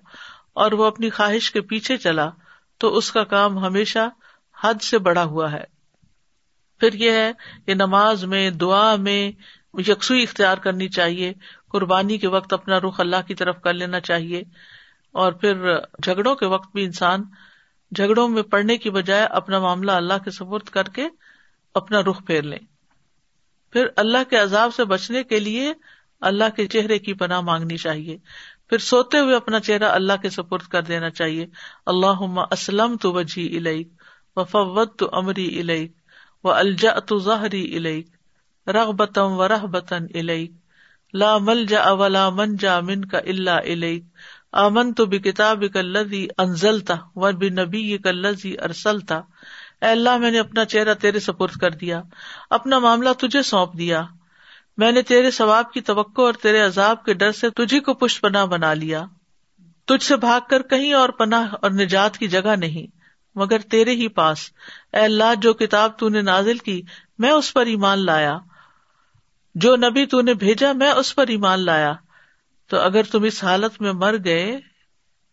اور وہ اپنی خواہش کے پیچھے چلا، تو اس کا کام ہمیشہ حد سے بڑا ہوا ہے۔ پھر یہ ہے کہ نماز میں، دعا میں یکسوئی اختیار کرنی چاہیے، قربانی کے وقت اپنا رخ اللہ کی طرف کر لینا چاہیے، اور پھر جھگڑوں کے وقت بھی انسان جھگڑوں میں پڑنے کی بجائے اپنا معاملہ اللہ کے سپرد کر کے اپنا رخ پھیر لیں پھر اللہ کے عذاب سے بچنے کے لیے اللہ کے چہرے کی پناہ مانگنی چاہیے۔ پھر سوتے ہوئے اپنا چہرہ اللہ کے سپرد کر دینا چاہیے۔ اللہ اسلم تو وجی الیک و فوت تو امری الیک و الجا تو ظاہری الیک رغ بتم و رح بتن الیک لا مل جا اولا من جا من کا اللہ الیک آمن تو بھی کتاب کلزی انزلتا و بھی نبی کلزی ارسلتا اے اللہ میں نے اپنا چہرہ تیرے سپرد کر دیا۔ اپنا معاملہ تجھے سونپ دیا۔ میں نے تیرے ثواب کی توقع اور تیرے عذاب کے ڈر سے تجھی کو پشت پناہ بنا لیا۔ تجھ سے بھاگ کر کہیں اور پناہ اور نجات کی جگہ نہیں، مگر تیرے ہی پاس۔ اے اللہ، جو کتاب تو نے نازل کی، میں اس پر ایمان لایا۔ جو نبی تو نے بھیجا، میں اس پر ایمان لایا۔ تو اگر تم اس حالت میں مر گئے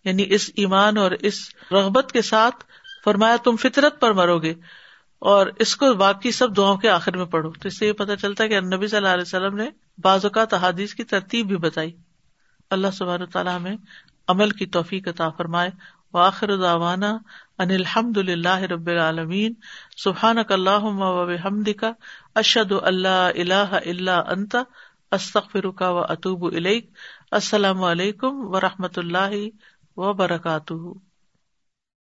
یعنی اس ایمان اور اس رغبت کے ساتھ، فرمایا تم فطرت پر مرو گے۔ اور اس کو باقی سب دعاؤں کے آخر میں پڑھو۔ تو اس سے یہ پتا چلتا ہے کہ نبی صلی اللہ علیہ وسلم نے بعض اوقات احادیث کی ترتیب بھی بتائی۔ اللہ سبحانہ تعالیٰ ہمیں عمل کی توفیق عطا فرمائے۔ واخر دعوانا ان الحمد للہ رب العالمین۔ سبحانک اللہم و بحمدک۔ اشہد اللہ الہ الا انت۔ استغفرک و اتوب الیک۔ السلام علیکم و رحمۃ اللہ وبرکاتہ۔